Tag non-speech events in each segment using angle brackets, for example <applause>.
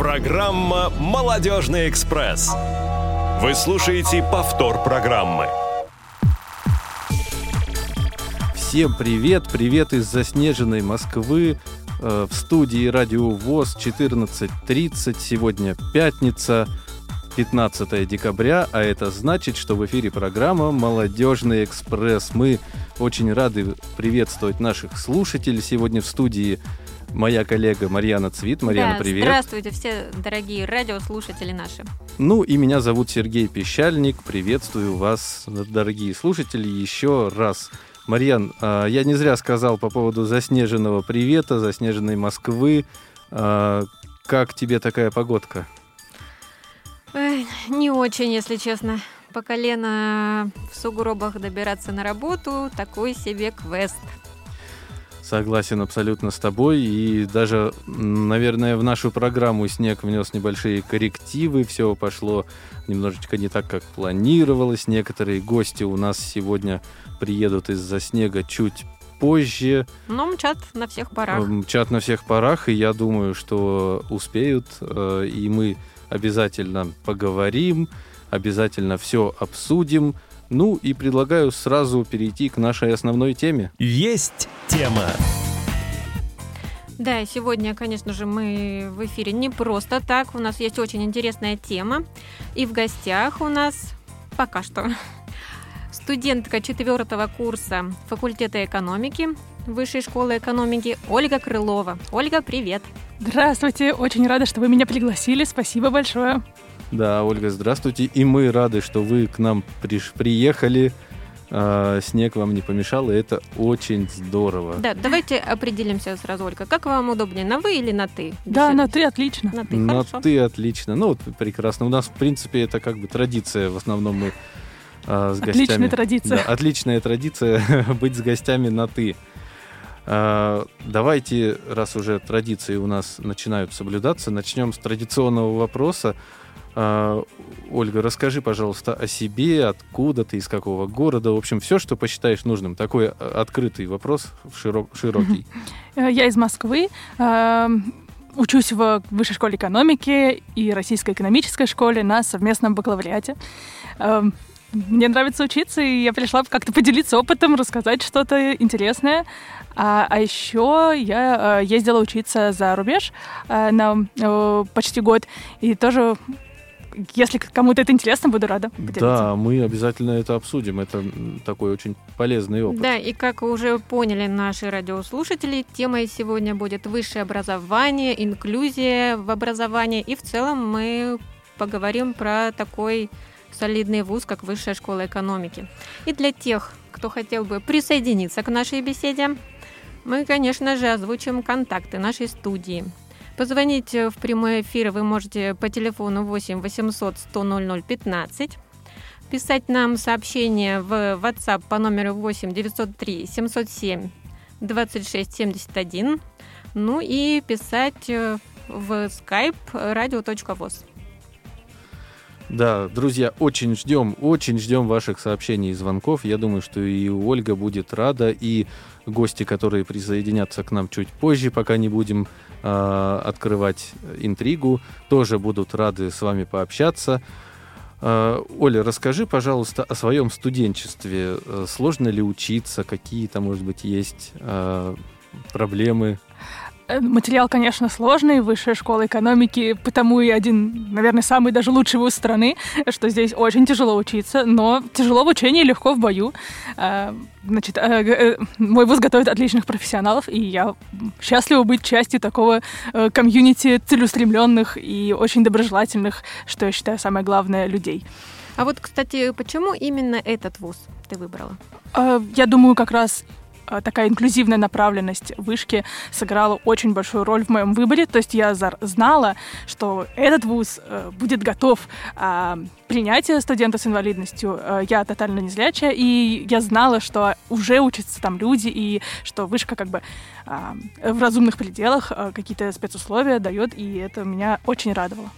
Программа «Молодежный экспресс». Вы слушаете повтор программы. Всем привет! Привет из заснеженной Москвы. Э, в студии Радио ВОЗ 14.30. Сегодня пятница, 15 декабря, а это значит, что в эфире программа «Молодежный экспресс». Мы очень рады приветствовать наших слушателей. Сегодня в студии моя коллега Марьяна Цвит. Марьяна, да, привет. Здравствуйте, все дорогие радиослушатели наши. Ну и меня зовут Сергей Пещальник. Приветствую вас, дорогие слушатели, еще раз. Марьян, а, я не зря сказал по поводу заснеженного привета, заснеженной Москвы. А, как тебе такая погодка? Ой, не очень, если честно. По колено в сугробах добираться на работу – такой себе квест. Согласен абсолютно с тобой. И даже, наверное, в нашу программу снег внес небольшие коррективы. Все пошло немножечко не так, как планировалось. Некоторые гости у нас сегодня приедут из-за снега чуть позже. Но мчат на всех парах. Мчат на всех парах, и я думаю, что успеют. Э, и мы обязательно поговорим, обязательно все обсудим. Ну и предлагаю сразу перейти к нашей основной теме. Есть тема. Да, сегодня, конечно же, мы в эфире не просто так. У нас есть очень интересная тема. И в гостях у нас пока что <laughs> студентка четвертого курса факультета экономики Высшей школы экономики Ольга Крылова. Ольга, привет! Здравствуйте, очень рада, что вы меня пригласили. Спасибо большое. Да, Ольга, здравствуйте. И мы рады, что вы к нам приш- приехали. А, снег вам не помешал, и это очень здорово. Да, давайте определимся сразу, Ольга. Как вам удобнее, на вы или на ты? Да, на ты отлично. На ты, На хорошо. ты отлично. Ну, вот прекрасно. У нас, в принципе, это как бы традиция. В основном мы а, с Отличная гостями... традиция. Да, отличная традиция <laughs> быть с гостями на ты. А, давайте, раз уже традиции у нас начинают соблюдаться, начнем с традиционного вопроса. А, Ольга, расскажи, пожалуйста, о себе, откуда ты, из какого города, в общем, все, что посчитаешь нужным. Такой а, открытый вопрос, широк- широкий. Э, Я из Москвы. э, Учусь в Высшей школе экономики и Российской экономической школе на совместном бакалавриате. Мне нравится учиться, и я пришла как-то поделиться опытом, рассказать что-то интересное. А, а еще я э, ездила учиться за рубеж э, на почти год, и тоже, если кому-то это интересно, буду рада поделиться. Да, мы обязательно это обсудим. Это такой очень полезный опыт. Да, и как уже поняли наши радиослушатели, темой сегодня будет высшее образование, инклюзия в образовании. И в целом мы поговорим про такой солидный вуз, как Высшая школа экономики. И для тех, кто хотел бы присоединиться к нашей беседе, мы, конечно же, озвучим контакты нашей студии. Позвонить в прямой эфир вы можете по телефону 8 800 100 00 15 писать нам сообщение в WhatsApp по номеру 8 903 707 26 71, ну и писать э, в Skype radio.voz. Да, друзья, очень ждем, очень ждем ваших сообщений и звонков. Я думаю, что и Ольга будет рада, и гости, которые присоединятся к нам чуть позже, пока не будем а, открывать интригу, тоже будут рады с вами пообщаться. А, Оля, расскажи, пожалуйста, о своем студенчестве. Э, Сложно ли учиться? Какие-то, может быть, есть а, проблемы? Э, Материал, конечно, сложный, высшая школа экономики, потому и один, наверное, самый даже лучший вуз страны, что здесь очень тяжело учиться, но тяжело в учении, легко в бою. Э, Значит, э, мой вуз готовит отличных профессионалов, и я счастлива быть частью такого комьюнити целеустремленных и очень доброжелательных, что я считаю самое главное, людей. А вот, кстати, почему именно этот вуз ты выбрала? Я думаю, как раз такая инклюзивная направленность вышки сыграла очень большую роль в моем выборе. То есть я знала, что этот вуз э, будет готов а, принять студента с инвалидностью. Э, Я тотально незрячая, и я знала, что уже учатся там люди, и что вышка как бы а, в разумных пределах э, какие-то спецусловия дает, и это меня очень радовало.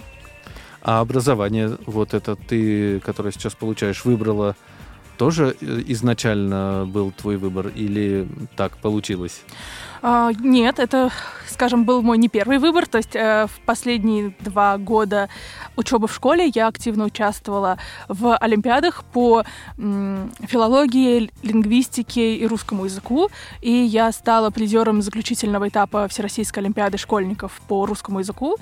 А образование, вот это ты, которое сейчас получаешь, выбрала тоже э, изначально был твой выбор или так получилось? А, нет, это, скажем, был мой не первый выбор. То есть э, в последние два года учебы в школе я активно участвовала в олимпиадах по м, филологии, лингвистике и русскому языку. И я стала призером заключительного этапа Всероссийской олимпиады школьников по русскому языку.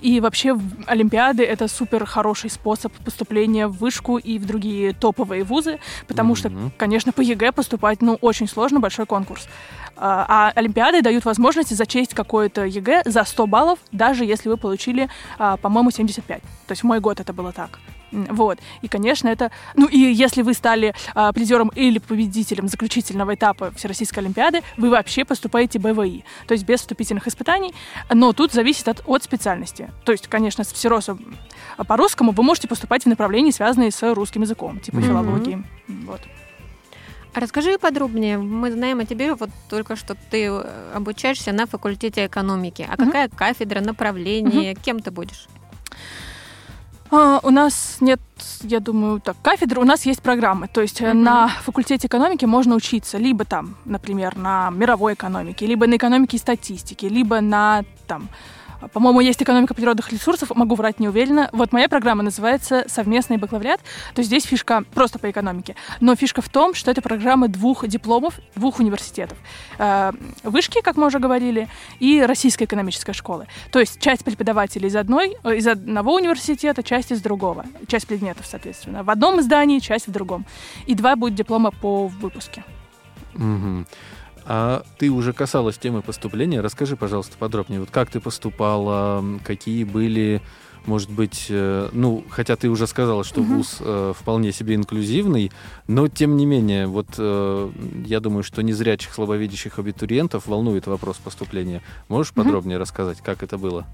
И вообще олимпиады — это супер хороший способ поступления в вышку и в другие топовые вузы, потому mm-hmm. что, конечно, по ЕГЭ поступать, ну, очень сложно, большой конкурс. А, а Олимпиады дают возможность зачесть какое-то ЕГЭ за 100 баллов, даже если вы получили, а, по-моему, 75. То есть в мой год это было так. Вот. И, конечно, это... Ну, и если вы стали а, призером или победителем заключительного этапа Всероссийской Олимпиады, вы вообще поступаете БВИ, то есть без вступительных испытаний. Но тут зависит от, от специальности. То есть, конечно, с всеросом по-русскому вы можете поступать в направлении, связанные с русским языком, типа mm-hmm. филологии. Вот. Расскажи подробнее. Мы знаем о тебе вот только что ты э, обучаешься на факультете экономики. А mm-hmm. какая кафедра, направление, mm-hmm. кем ты будешь? А, у нас нет, я думаю, так, кафедры, у нас есть программы. То есть mm-hmm. на факультете экономики можно учиться либо там, например, на мировой экономике, либо на экономике и статистике, либо на там по-моему, есть экономика природных ресурсов, могу врать не уверенно. Вот моя программа называется «Совместный бакалавриат», то здесь фишка просто по экономике. Но фишка в том, что это программа двух дипломов, двух университетов. Э, вышки, как мы уже говорили, и Российской экономической школы. То есть часть преподавателей из, одной, э, из одного университета, часть из другого. Часть предметов, соответственно. В одном здании, часть в другом. И два будет диплома по выпуске. Угу. А ты уже касалась темы поступления. Расскажи, пожалуйста, подробнее. Вот как ты поступала, какие были, может быть, э, ну, хотя ты уже сказала, что угу. вуз э, вполне себе инклюзивный, но тем не менее, вот э, я думаю, что незрячих, слабовидящих абитуриентов волнует вопрос поступления. Можешь угу. подробнее рассказать, как это было?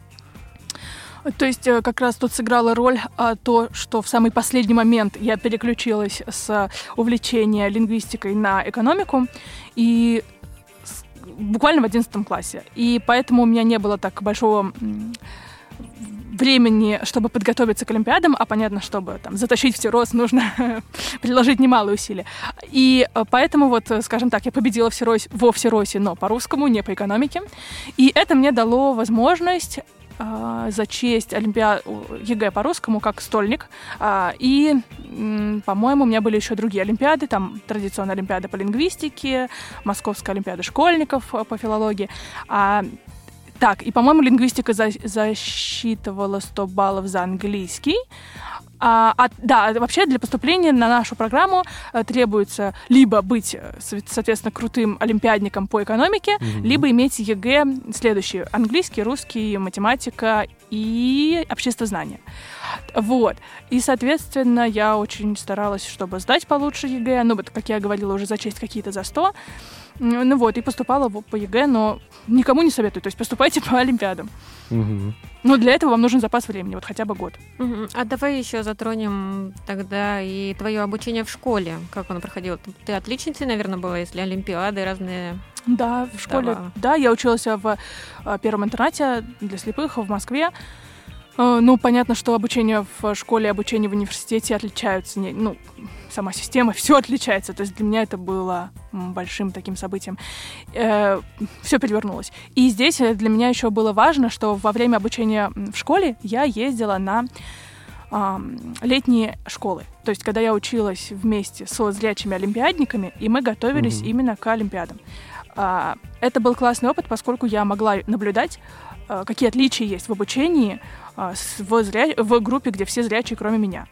То есть э, как раз тут сыграла роль а, то, что в самый последний момент я переключилась с увлечения лингвистикой на экономику, и буквально в 11 классе. И поэтому у меня не было так большого времени, чтобы подготовиться к Олимпиадам, а понятно, чтобы там затащить все рост, нужно <laughs> приложить немалые усилия. И э, поэтому вот, э, скажем так, я победила всерось, во всеросе, но по-русскому, не по экономике. И это мне дало возможность э, зачесть Олимпиад... ЕГЭ по-русскому как стольник. Э, и, по-моему, у меня были еще другие Олимпиады, там традиционная Олимпиада по лингвистике, Московская Олимпиада школьников э, по филологии. А, так, и, по-моему, лингвистика за засчитывала 100 баллов за английский, а, а, да, вообще для поступления на нашу программу а, требуется либо быть, э, соответственно, крутым олимпиадником по экономике, mm-hmm. либо иметь ЕГЭ следующие: английский, русский, математика и обществознание. Вот. И, соответственно, я очень старалась, чтобы сдать получше ЕГЭ. Ну, вот, как я говорила, уже зачесть какие-то за 100. Ну вот, и поступала по ЕГЭ, но никому не советую. То есть поступайте <laughs> по Олимпиадам. Угу. Но для этого вам нужен запас времени, вот хотя бы год. Угу. А давай еще затронем тогда и твое обучение в школе. Как оно проходило? Ты отличницей, наверное, была, если Олимпиады разные да, в школе. Да, я училась в а, первом интернате для слепых в Москве. А, ну, понятно, что обучение в школе и обучение в университете отличаются. Ну, сама система, <laughs> все отличается. То есть для меня это было большим таким событием. Э, все перевернулось. И здесь э, для меня еще было важно, что во время обучения в школе я ездила на э, летние школы. То есть, когда я училась вместе со зрячими олимпиадниками, и мы готовились mm-hmm. именно к олимпиадам. Э, это был классный опыт, поскольку я могла наблюдать, э, какие отличия есть в обучении э, в, зря... в группе, где все зрячие, кроме меня.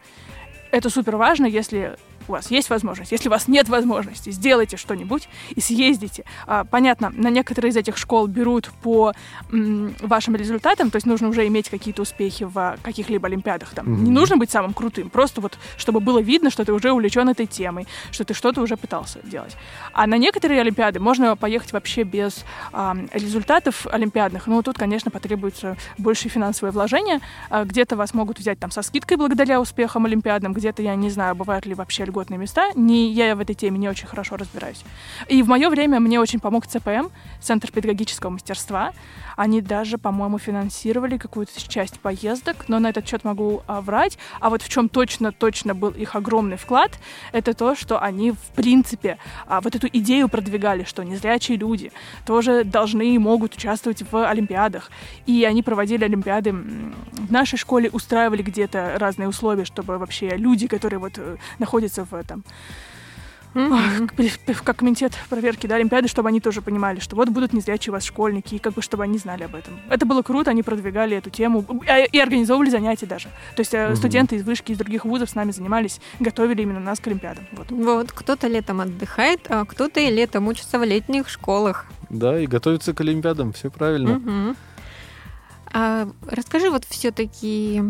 Это супер важно, если у вас есть возможность. Если у вас нет возможности, сделайте что-нибудь и съездите. А, понятно, на некоторые из этих школ берут по м, вашим результатам, то есть нужно уже иметь какие-то успехи в каких-либо олимпиадах. Там. Mm-hmm. Не нужно быть самым крутым, просто вот чтобы было видно, что ты уже увлечен этой темой, что ты что-то уже пытался делать. А на некоторые олимпиады можно поехать вообще без а, результатов олимпиадных. Но тут, конечно, потребуется больше финансовое вложение. А, где-то вас могут взять там со скидкой благодаря успехам олимпиадным, где-то, я не знаю, бывают ли вообще льготы льготные места. Не, я в этой теме не очень хорошо разбираюсь. И в мое время мне очень помог ЦПМ, Центр педагогического мастерства. Они даже, по-моему, финансировали какую-то часть поездок, но на этот счет могу а, врать. А вот в чем точно-точно был их огромный вклад, это то, что они, в принципе, а, вот эту идею продвигали, что незрячие люди тоже должны и могут участвовать в олимпиадах. И они проводили олимпиады в нашей школе, устраивали где-то разные условия, чтобы вообще люди, которые вот э, находятся в этом mm-hmm. как комитет проверки да, Олимпиады, чтобы они тоже понимали, что вот будут незрячие у вас школьники, и как бы чтобы они знали об этом. Это было круто, они продвигали эту тему и организовывали занятия даже. То есть mm-hmm. студенты из вышки, из других вузов с нами занимались, готовили именно нас к Олимпиадам. Вот, вот кто-то летом отдыхает, а кто-то и летом учится в летних школах. Да, и готовится к Олимпиадам, все правильно. Mm-hmm. А расскажи вот все-таки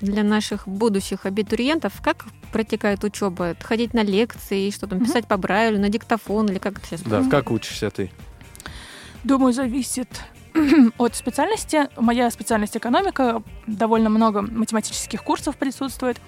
для наших будущих абитуриентов, как протекает учеба? Ходить на лекции, что там, писать по Брайлю, на диктофон или как это сейчас? Да, как учишься ты? Думаю, зависит <clears throat> от специальности. Моя специальность экономика, довольно много математических курсов присутствует.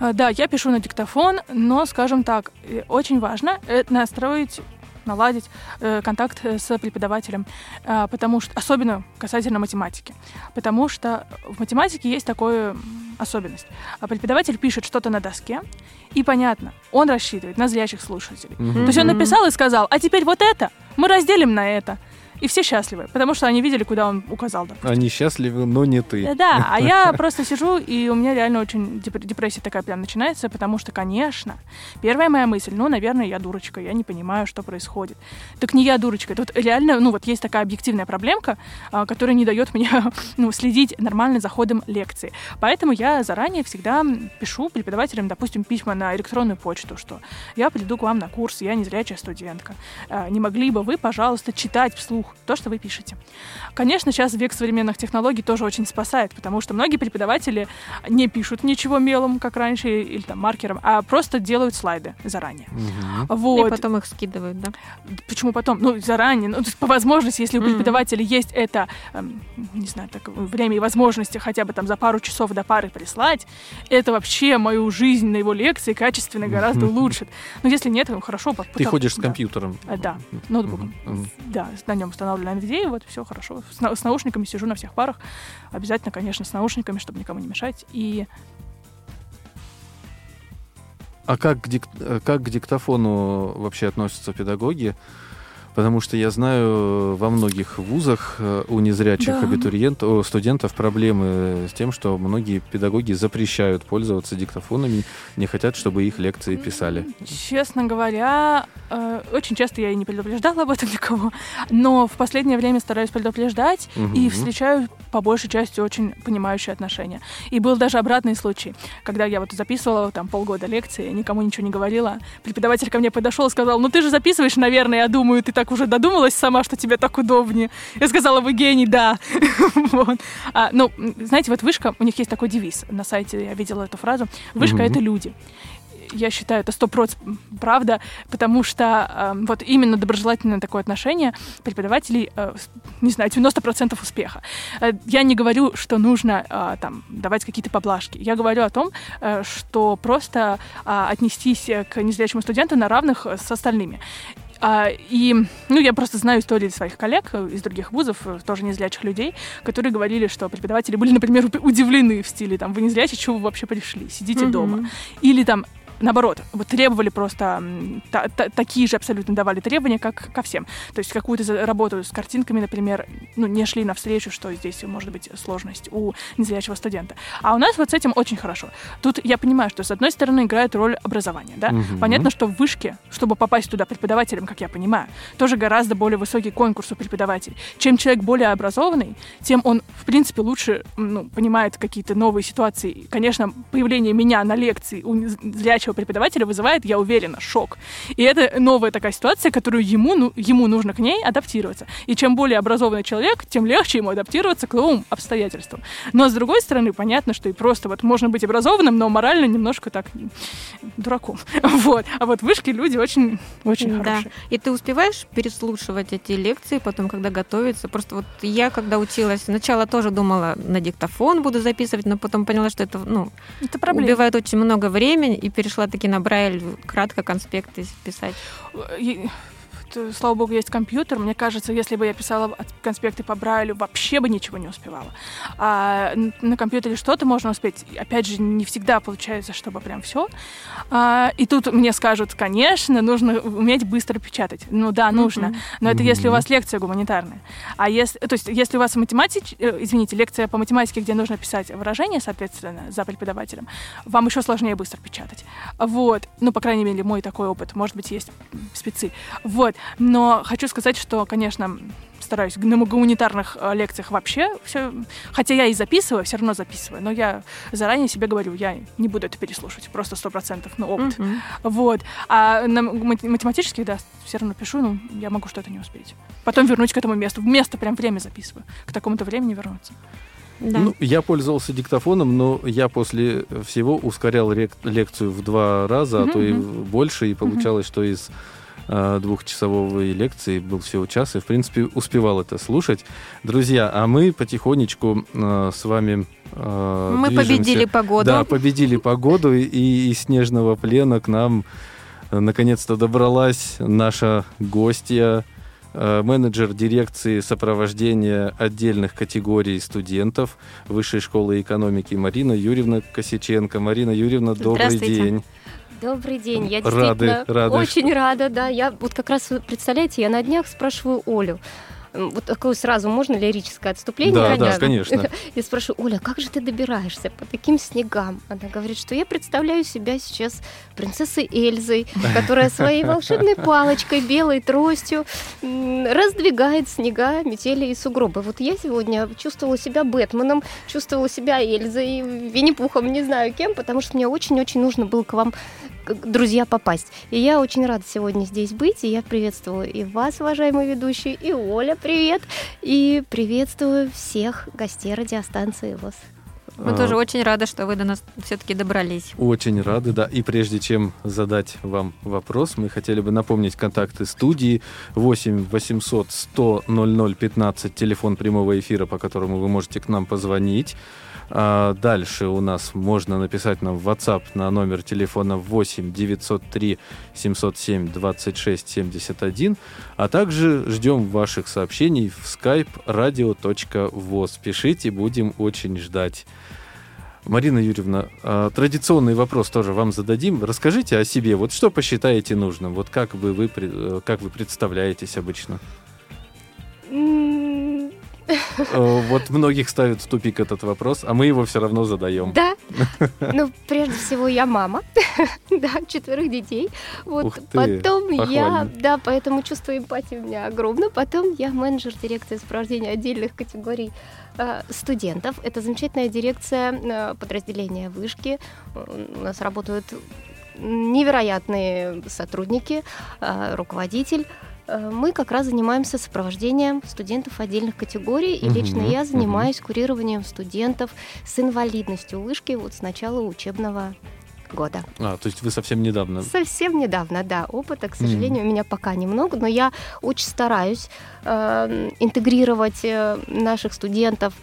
Э, да, я пишу на диктофон, но, скажем так, очень важно э, настроить наладить э, контакт э, с преподавателем, э, потому что особенно касательно математики, потому что в математике есть такая особенность. А преподаватель пишет что-то на доске, и понятно, он рассчитывает на зрячих слушателей. Mm-hmm. То есть он написал и сказал, а теперь вот это мы разделим на это. И все счастливы, потому что они видели, куда он указал. Допустим. Они счастливы, но не ты. Да, а я <laughs> просто сижу, и у меня реально очень депрессия такая прям начинается, потому что, конечно, первая моя мысль, ну, наверное, я дурочка, я не понимаю, что происходит. Так не я дурочка, тут реально, ну, вот есть такая объективная проблемка, а, которая не дает мне, <laughs> ну, следить нормально за ходом лекции. Поэтому я заранее всегда пишу преподавателям, допустим, письма на электронную почту, что я приду к вам на курс, я незрячая студентка. А, не могли бы вы, пожалуйста, читать вслух то, что вы пишете. Конечно, сейчас век современных технологий тоже очень спасает, потому что многие преподаватели не пишут ничего мелом, как раньше, или там маркером, а просто делают слайды заранее. Угу. Вот. И потом их скидывают, да? Почему потом? Ну, заранее. Ну, то есть по возможности, если у преподавателя угу. есть это, эм, не знаю, так, время и возможности хотя бы там за пару часов до пары прислать, это вообще мою жизнь на его лекции качественно гораздо улучшит. Но если нет, ну хорошо. Потом, Ты ходишь с компьютером? А, да, ноутбуком. Да, на нем устанавливаю NVIDIA, вот все хорошо. С, с наушниками сижу на всех парах. Обязательно, конечно, с наушниками, чтобы никому не мешать. И а как к, дик... как к диктофону вообще относятся педагоги? Потому что я знаю, во многих вузах э, у незрячих да. абитуриентов, студентов проблемы с тем, что многие педагоги запрещают пользоваться диктофонами, не хотят, чтобы их лекции писали. Честно говоря, э, очень часто я и не предупреждала об этом <laughs> никого, но в последнее время стараюсь предупреждать угу. и встречаю по большей части очень понимающие отношения. И был даже обратный случай, когда я вот записывала там полгода лекции, никому ничего не говорила, преподаватель ко мне подошел и сказал, ну ты же записываешь, наверное, я думаю, ты так уже додумалась сама, что тебе так удобнее. Я сказала, вы гений, да. <laughs> вот. а, ну, знаете, вот вышка, у них есть такой девиз на сайте, я видела эту фразу. Вышка mm-hmm. — это люди я считаю, это сто процентов правда, потому что э, вот именно доброжелательное такое отношение преподавателей, э, не знаю, 90% успеха. Э, я не говорю, что нужно э, там давать какие-то поблажки. Я говорю о том, э, что просто э, отнестись к незрячему студенту на равных с остальными. А, и, ну, я просто знаю истории своих коллег э, из других вузов, э, тоже незрячих людей, которые говорили, что преподаватели были, например, <laughs> удивлены в стиле, там, вы незрячие, чего вы вообще пришли, сидите mm-hmm. дома. Или там, наоборот, вот требовали просто та, та, такие же абсолютно давали требования, как ко всем. То есть какую-то работу с картинками, например, ну, не шли навстречу, что здесь может быть сложность у незрячего студента. А у нас вот с этим очень хорошо. Тут я понимаю, что с одной стороны играет роль образования, да? Угу. Понятно, что в вышке, чтобы попасть туда преподавателем, как я понимаю, тоже гораздо более высокий конкурс у преподавателей. Чем человек более образованный, тем он, в принципе, лучше ну, понимает какие-то новые ситуации. Конечно, появление меня на лекции у зрячего настоящего преподавателя вызывает, я уверена, шок. И это новая такая ситуация, которую ему, ну, ему нужно к ней адаптироваться. И чем более образованный человек, тем легче ему адаптироваться к новым обстоятельствам. Но с другой стороны, понятно, что и просто вот можно быть образованным, но морально немножко так дураком. <laughs> Вот. А вот вышки люди очень, очень да. хорошие. И ты успеваешь переслушивать эти лекции потом, когда готовится? Просто вот я, когда училась, сначала тоже думала, на диктофон буду записывать, но потом поняла, что это, ну, это убивает очень много времени, и перешла перешла таки на Брайль, кратко конспекты писать? Т- Слава богу, есть компьютер. Мне кажется, если бы я писала конспекты по Брайлю, вообще бы ничего не успевала. А на компьютере что-то можно успеть. Опять же, не всегда получается, чтобы прям все. и тут мне скажут, конечно, нужно уметь быстро печатать. Ну да, нужно. Мгм. Но это если у вас лекция гуманитарная. А если, то есть, если у вас математич, э, извините, лекция по математике, где нужно писать выражения, соответственно, за преподавателем, вам еще сложнее быстро печатать. Вот. Ну, по крайней мере, мой такой опыт. Может быть, есть спецы. Вот. Но хочу сказать, что, конечно, стараюсь на гуманитарных э, лекциях вообще все. Хотя я и записываю, все равно записываю. Но я заранее себе говорю, я не буду это переслушать. Просто сто процентов, ну, опыт. Мгм. Вот. А на мат- математических, да, все равно пишу, ну, я могу что-то не успеть. Потом вернусь к этому месту. В место прям время записываю. К такому-то времени вернуться. Да. Ну, я пользовался диктофоном, но я после всего ускорял рек- лекцию в два раза, а Мгм, то и больше, и получалось, что из двухчасовой лекции был всего час, и, в принципе, успевал это слушать. Друзья, а мы потихонечку э, с вами э, Мы движемся. победили погоду. Да, победили погоду, и из снежного плена к нам э, наконец-то добралась наша гостья, э, менеджер дирекции сопровождения отдельных категорий студентов Высшей школы экономики Марина Юрьевна Косиченко. Марина Юрьевна, добрый день. Добрый день, я Рады, действительно рады, очень рада, да. Я вот как раз, представляете, я на днях спрашиваю Олю, вот такое сразу, можно лирическое отступление? Да, да, конечно. <laughs> Я спрашиваю, Оля, как же ты добираешься по таким снегам? Она говорит, что я представляю себя сейчас принцессой Эльзой, <laughs> которая своей волшебной палочкой, белой тростью раздвигает снега, метели и сугробы. Вот я сегодня чувствовала себя Бэтменом, чувствовала себя Эльзой, Винни-Пухом, не знаю кем, потому что мне очень-очень нужно было к вам, друзья, попасть. И я очень рада сегодня здесь быть, и я приветствую и вас, уважаемые ведущие, и Оля, привет, и приветствую всех гостей радиостанции ВОЗ. Мы А, тоже очень рады, что вы до нас все-таки добрались. Очень рады, да. И прежде чем задать вам вопрос, мы хотели бы напомнить контакты студии 8 800 100 00 15, телефон прямого эфира, по которому вы можете к нам позвонить. А дальше у нас можно написать нам в WhatsApp на номер телефона 8 903 707 26 71, а также ждем ваших сообщений в skype radio.voz. Пишите, будем очень ждать. Марина Юрьевна, а, традиционный вопрос тоже вам зададим. Расскажите о себе. Вот что посчитаете нужным? Вот как вы, пред- э, как вы представляетесь обычно? Э, Вот многих ставит в тупик этот вопрос, а мы его все равно задаем. Да, ну, прежде всего, я мама, <laughs> да, четверых детей. Вот, Ух ты, потом я, похвально. да, поэтому чувство эмпатии у меня огромно. Потом я менеджер дирекции сопровождения отдельных категорий э, студентов. Это замечательная дирекция э, подразделения вышки. У нас работают невероятные сотрудники, руководитель. Э, Мы как раз занимаемся сопровождением студентов отдельных категорий, и Мгм, лично я занимаюсь курированием студентов с инвалидностью вышки вот с начала учебного года. А, то есть вы совсем недавно. Совсем недавно, да, опыта, к сожалению, у меня пока немного, но я очень стараюсь э, интегрировать э, наших студентов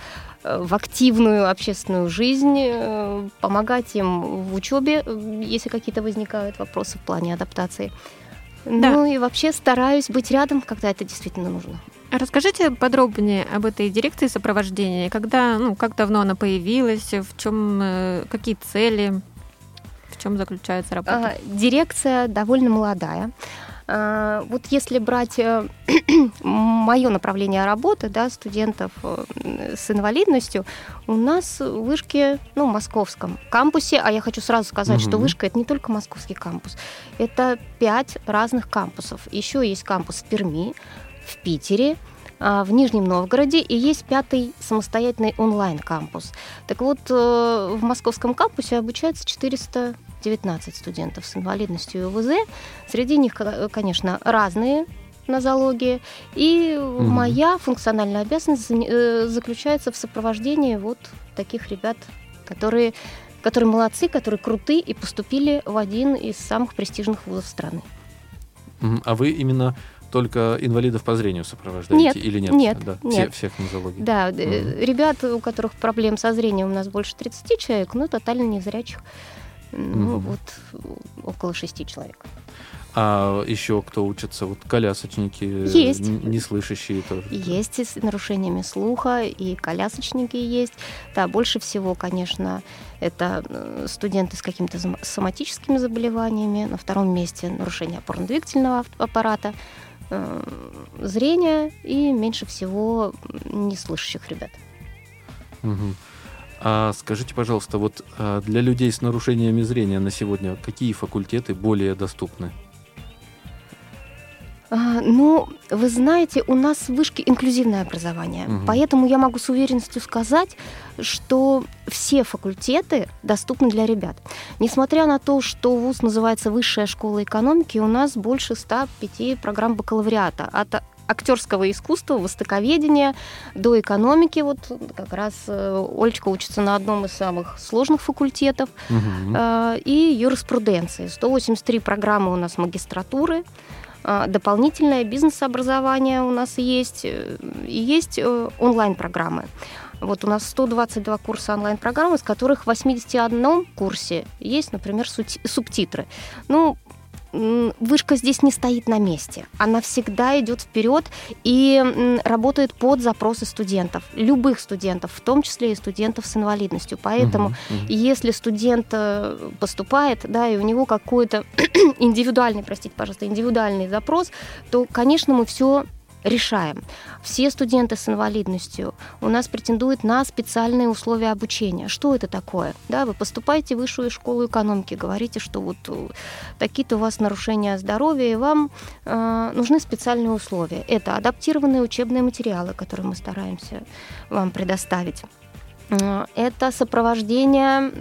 э, в активную общественную жизнь, помогать им в учебе, если какие-то возникают вопросы в плане адаптации. Да. Ну и вообще стараюсь быть рядом, когда это действительно нужно. Расскажите подробнее об этой дирекции сопровождения. Когда, ну, как давно она появилась, в чем, э, какие цели, в чем заключается работа? А, Дирекция довольно молодая. А, Вот если брать <clears throat> мое направление работы, да, студентов э, с инвалидностью, у нас в вышке, ну, московском кампусе, а я хочу сразу сказать, что Мгм. вышка это не только московский кампус, это пять разных кампусов. Еще есть кампус в Перми, в Питере, а, в Нижнем Новгороде и есть пятый самостоятельный онлайн-кампус. Так вот, э, в московском кампусе обучается 419 студентов с инвалидностью и УВЗ. Среди них, конечно, разные нозологии. И моя функциональная обязанность за- э, заключается в сопровождении вот таких ребят, которые, которые молодцы, которые крутые и поступили в один из самых престижных вузов страны. А вы именно только инвалидов по зрению сопровождаете Нет, или нет? нет, Да, нет. все- всех нозологий. Да, э, ребят, у которых проблем со зрением у нас больше 30 человек, но тотально незрячих Ну, Мгм. вот около шести человек. А еще кто учится? Вот колясочники, э, Есть. неслышащие тоже. Есть и с нарушениями слуха, и колясочники есть. Да, больше всего, конечно, это э, студенты с какими-то соматическими заболеваниями. На втором месте нарушение опорно-двигательного аппарата, э, зрение и меньше всего неслышащих ребят. Мгм. А скажите, пожалуйста, вот а, для людей с нарушениями зрения на сегодня какие факультеты более доступны? А, Ну, вы знаете, у нас в вышке инклюзивное образование, Мгм. поэтому я могу с уверенностью сказать, что все факультеты доступны для ребят. Несмотря на то, что вуз называется Высшая школа экономики, у нас больше 105 программ бакалавриата от актерского искусства, востоковедения до экономики. Вот как раз э, Олечка учится на одном из самых сложных факультетов. Э, и юриспруденции. 183 программы у нас магистратуры, э, дополнительное бизнес-образование у нас есть, и есть онлайн-программы. Вот у нас 122 курса онлайн-программы, из которых в 81 курсе есть, например, субтитры. Ну, вышка здесь не стоит на месте. Она всегда идет вперед и работает под запросы студентов, любых студентов, в том числе и студентов с инвалидностью. Поэтому. Мгм. и если студент э, поступает, да, и у него какой-то <clears throat> индивидуальный, простите, пожалуйста, индивидуальный запрос, то, конечно, мы все решаем. Все студенты с инвалидностью у нас претендуют на специальные условия обучения. Что это такое? Да, вы поступаете в высшую школу экономики, говорите, что вот э, такие-то у вас нарушения здоровья, и вам э, нужны специальные условия. Это адаптированные учебные материалы, которые мы стараемся вам предоставить. Э, Это сопровождение...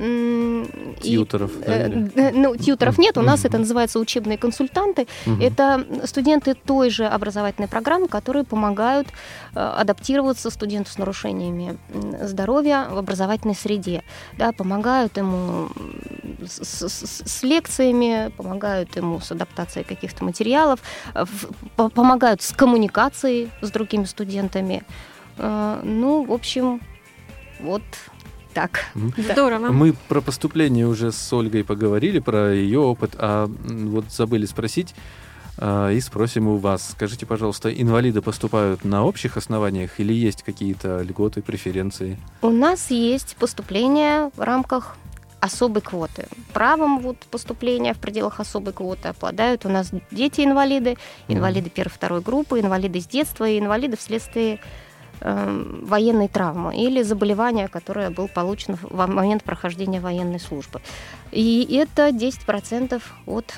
Тьюторов, да, э, или? э, Ну, тьюторов нет, у нас это называется учебные консультанты. Это студенты той же образовательной программы, которые помогают адаптироваться студенту с нарушениями здоровья в образовательной среде. Да, помогают ему с, с- с- лекциями, помогают ему с адаптацией каких-то материалов, помогают с коммуникацией с другими студентами. Ну, в общем, вот так. Здорово. Мы про поступление уже с Ольгой поговорили, про ее опыт, а вот забыли спросить а, и спросим у вас. Скажите, пожалуйста, инвалиды поступают на общих основаниях или есть какие-то льготы, преференции? У нас есть поступление в рамках особой квоты. Правом вот поступления в пределах особой квоты обладают у нас дети-инвалиды, инвалиды первой-второй группы, инвалиды с детства и инвалиды вследствие военной травмы или заболевания, которое было получено в момент прохождения военной службы. И это 10% от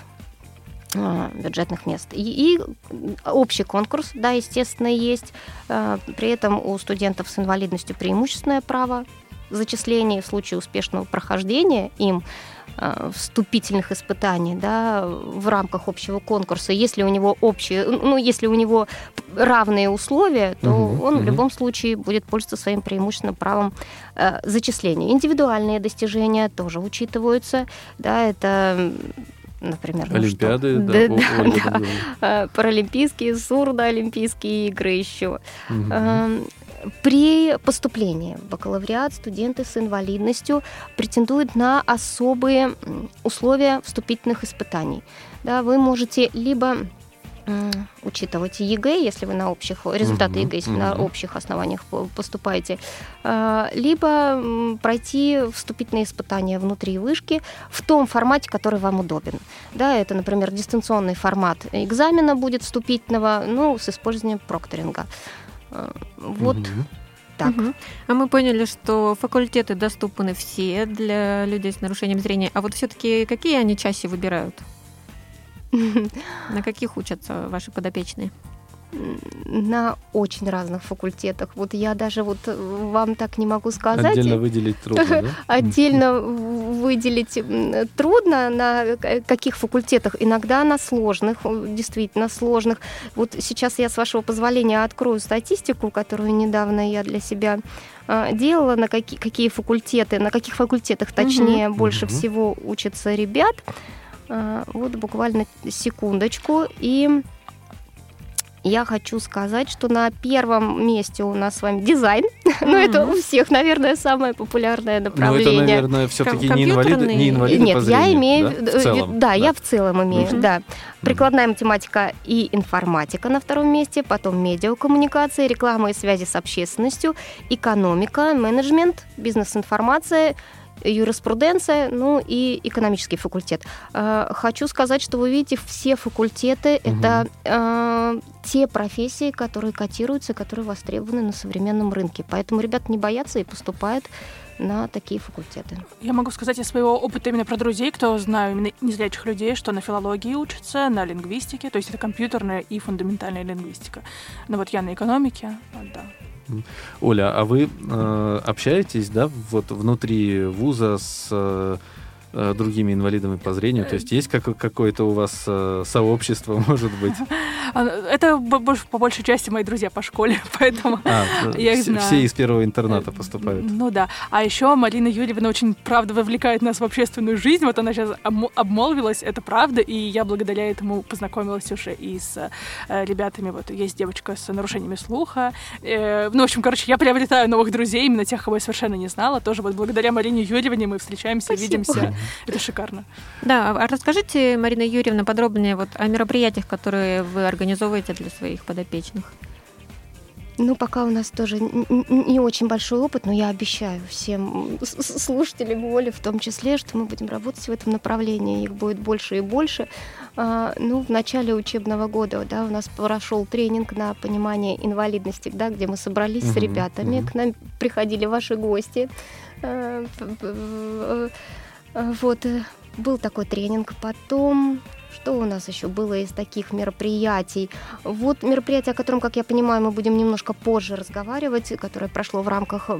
э, бюджетных мест. И, и общий конкурс, да, естественно, есть. Э, При этом у студентов с инвалидностью преимущественное право зачисления в случае успешного прохождения им вступительных испытаний да, в рамках общего конкурса. Если у него общие, ну, если у него равные условия, то Мгм, он в мгм. любом случае будет пользоваться своим преимущественным правом э, зачисления. Индивидуальные достижения тоже учитываются. Да, это например, ну, Олимпиады, да, Да, О- да, Ольга да. Э, паралимпийские, сурдоолимпийские игры еще. Мгм. При поступлении в бакалавриат студенты с инвалидностью претендуют на особые условия вступительных испытаний. Да, вы можете либо учитывать ЕГЭ, если вы на общих результаты ЕГЭ, если вы на общих основаниях по- поступаете, э, либо пройти вступительные испытания внутри вышки в том формате, который вам удобен. Да, это, например, дистанционный формат экзамена будет вступительного, ну, с использованием прокторинга. Э, Вот Мгм. так. Мгм. А мы поняли, что факультеты доступны все для людей с нарушением зрения. А вот все-таки какие они чаще выбирают? <laughs> На каких учатся ваши подопечные? На очень разных факультетах. Вот я даже вот э, вам так не могу сказать. Отдельно выделить трудно, да? <laughs> Отдельно выделить трудно на каких факультетах. Иногда на сложных, действительно сложных. Вот сейчас я, с вашего позволения, открою статистику, которую недавно я для себя э, делала, на какие, какие факультеты, на каких факультетах, точнее, больше Мгм. всего учатся ребят. Э, Вот буквально секундочку. И я хочу сказать, что на первом месте у нас с вами дизайн. <laughs> Ну, это у всех, наверное, самое популярное Ну, направление. это, наверное, все-таки не инвалиды, не инвалиды Нет, я имею, да? в- в э, целом. да, я в целом имею, да. Прикладная математика и информатика на втором месте, потом медиакоммуникации, реклама и связи с общественностью, экономика, менеджмент, бизнес-информация, юриспруденция, ну и экономический факультет. Э, Хочу сказать, что вы видите, все факультеты Мгм. это э, те профессии, которые котируются, которые востребованы на современном рынке. Поэтому ребята не боятся и поступают на такие факультеты. Я могу сказать из своего опыта именно про друзей, кто знаю именно незрячих людей, что на филологии учатся, на лингвистике, то есть это компьютерная и фундаментальная лингвистика. Но вот я на экономике, да. Оля, а вы э, общаетесь, да, вот внутри вуза с э, другими инвалидами по зрению? То есть есть как, какое-то у вас э, сообщество, <laughs> может быть? А, Это по большей части мои друзья по школе, <laughs> поэтому... А, <laughs> Я их все, знаю. все из первого интерната поступают. Ну да. А еще Марина Юрьевна очень, правда, вовлекает нас в общественную жизнь. Вот она сейчас обмолвилась, это правда, и я благодаря этому познакомилась уже и с э, ребятами. Вот есть девочка с нарушениями слуха. Э, ну, в общем, короче, я приобретаю новых друзей, именно тех, кого я совершенно не знала. Тоже вот благодаря Марине Юрьевне мы встречаемся, Спасибо. видимся. Это шикарно. Да, а расскажите, Марина Юрьевна, подробнее вот о мероприятиях, которые вы организовываете для своих подопечных. Ну, пока у нас тоже не очень большой опыт, но я обещаю всем с- с- слушателям Оли в том числе, что мы будем работать в этом направлении, их будет больше и больше. А, ну, в начале учебного года, да, у нас прошел тренинг на понимание инвалидности, да, где мы собрались с Мгм, ребятами, мгм. к нам приходили ваши гости. Э, Вот, э, был такой тренинг. Потом что у нас еще было из таких мероприятий? Вот мероприятие, о котором, как я понимаю, мы будем немножко позже разговаривать, которое прошло в рамках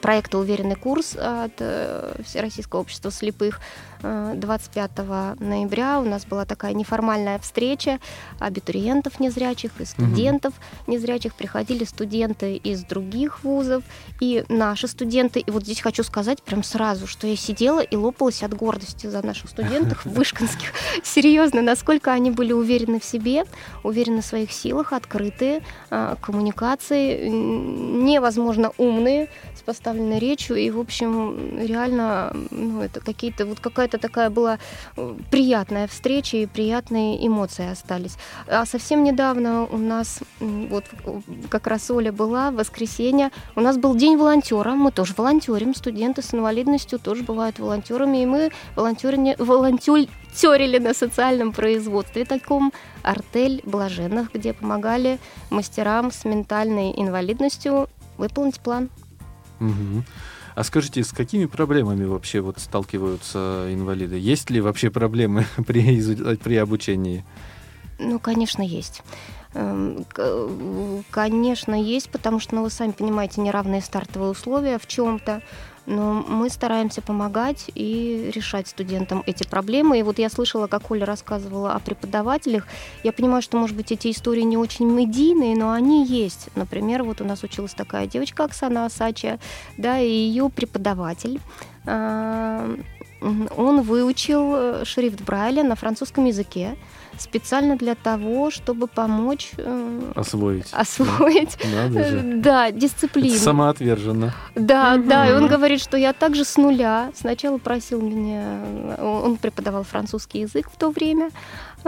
проекта «Уверенный курс» от э, Всероссийского общества слепых. Э, 25 ноября у нас была такая неформальная встреча абитуриентов незрячих и студентов незрячих. Приходили студенты из других вузов и наши студенты. И вот здесь хочу сказать прям сразу, что я сидела и лопалась от гордости за наших студентов <laughs> вышкинских. Серьезно, насколько они были уверены в себе, уверены в своих силах, открытые, а, коммуникации, невозможно умные, с поставленной речью. И, в общем, реально, ну, это какие-то, вот какая-то такая была э, приятная встреча и приятные эмоции остались. А совсем недавно у нас, вот э, как раз Оля была, в воскресенье, у нас был день волонтера, мы тоже волонтерим, студенты с инвалидностью тоже бывают волонтерами, и мы волонтерили, волонтерили на социальном производстве таком артель блаженных, где помогали мастерам с ментальной инвалидностью выполнить план. Мгм. А скажите, с какими проблемами вообще вот сталкиваются инвалиды? Есть ли вообще проблемы <laughs> при, при обучении? Ну, конечно, есть. Эм, Конечно, есть, потому что, ну, вы сами понимаете, неравные стартовые условия в чем-то. Но мы стараемся помогать и решать студентам эти проблемы. И вот я слышала, как Оля рассказывала о преподавателях. Я понимаю, что, может быть, эти истории не очень медийные, но они есть. Например, вот у нас училась такая девочка Оксана Асача, да, и ее преподаватель. Он выучил э, шрифт Брайля на французском языке специально для того, чтобы помочь э, Освоить? освоить, <laughs> Надо э, же. да, дисциплину. Самоотверженно. Да, Мгм. да, и он говорит, что я также с нуля. Сначала просил меня, он преподавал французский язык в то время,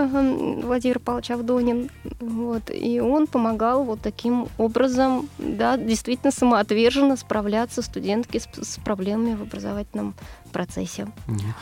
Владимир Павлович Авдонин, вот, и он помогал вот таким образом, да, действительно самоотверженно справляться студентки с, с проблемами в образовательном процессе.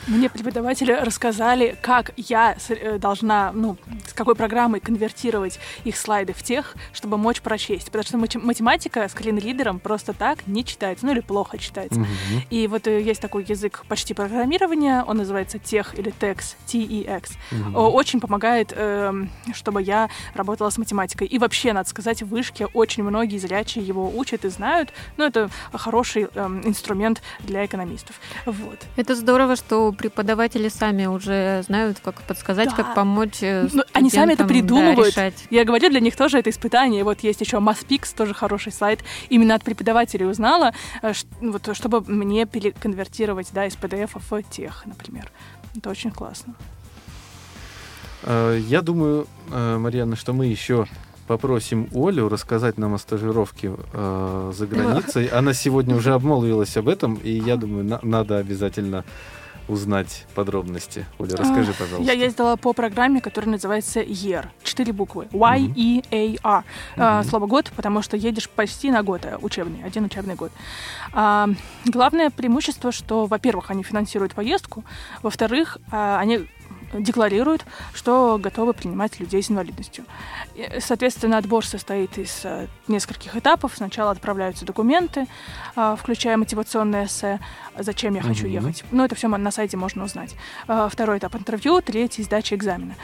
Мне преподаватели рассказали, как я э, должна, ну, с какой программой конвертировать их слайды в тех, чтобы мочь прочесть. Потому что мати- математика скринридером просто так не читается, ну или плохо читается. Мгм. И вот э, есть такой язык почти программирования, он называется тех или TEX, T-E-X. О, Очень помогает, эм, чтобы я работала с математикой. И вообще, надо сказать, в вышке очень многие зрячие его учат и знают. Но это хороший эм, инструмент для экономистов. Вот. Это здорово, что преподаватели сами уже знают, как подсказать, Да. как помочь э, Ну, они сами это да, придумывают. решать. Я говорю, для них тоже это испытание. Вот есть еще Maspix, тоже хороший сайт. Именно от преподавателей узнала, э, вот, чтобы мне переконвертировать да, из PDF в тех, например. Это очень классно. Э, Я думаю, э, Марьяна, что мы еще попросим Олю рассказать нам о стажировке э, за границей. Она сегодня уже обмолвилась об этом, и я думаю, на- надо обязательно узнать подробности. Оля, расскажи, А, пожалуйста. Я ездила по программе, которая называется YEAR. Четыре буквы. Y-E-A-R. Мгм. Слово год, потому что едешь почти на год, учебный, один учебный год. А, Главное преимущество, что, во-первых, они финансируют поездку, во-вторых, они декларируют, что готовы принимать людей с инвалидностью. Соответственно, отбор состоит из э, нескольких этапов. Сначала отправляются документы, а, включая мотивационное эссе, зачем я хочу Мгм. ехать. Ну, это все на сайте можно узнать. А, Второй этап интервью, третий сдача экзамена.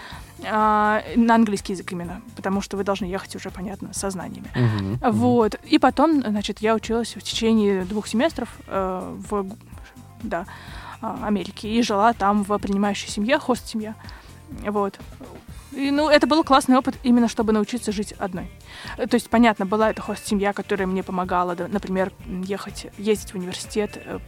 На английский язык именно, потому что вы должны ехать уже, понятно, со знаниями. Мгм. Вот. И потом, значит, я училась в течение двух семестров э, в да, а, Америке и жила там в принимающей семье, хост-семья. Вот. И, ну, это был классный опыт именно, чтобы научиться жить одной. Э, То есть, понятно, была эта хост-семья, которая мне помогала, например, ехать, ездить в университет, э,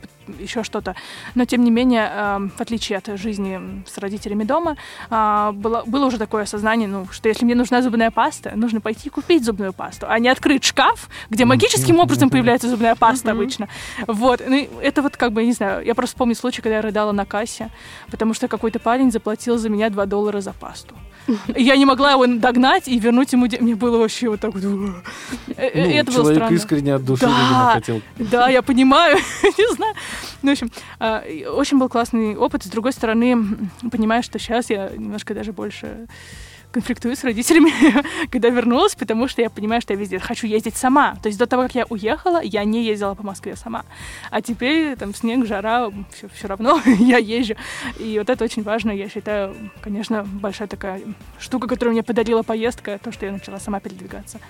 еще что-то. Но, тем не менее, э, в отличие от жизни с родителями дома, а, было, было уже такое осознание, ну, что если мне нужна зубная паста, нужно пойти купить зубную пасту, а не открыть шкаф, где магическим образом появляется зубная паста обычно. Вот. Ну, это вот как бы, не знаю, я просто помню случай, когда я рыдала на кассе, потому что какой-то парень заплатил за меня 2 доллара за пасту. Я не могла его догнать и вернуть ему... де- Мне было вообще вот так вот... Э, э, Ну, это было странно. искренне от души, Да. видимо, хотел. Да, я понимаю, <laughs> не знаю. Ну, в общем, а, очень был классный опыт. С другой стороны, понимаю, что сейчас я немножко даже больше конфликтую с родителями, <laughs> когда вернулась, потому что я понимаю, что я везде хочу ездить сама. То есть до того, как я уехала, я не ездила по Москве сама. А теперь там снег, жара, все, все равно <laughs> я езжу. И вот это очень важно, я считаю, конечно, большая такая штука, которую мне подарила поездка, то, что я начала сама передвигаться.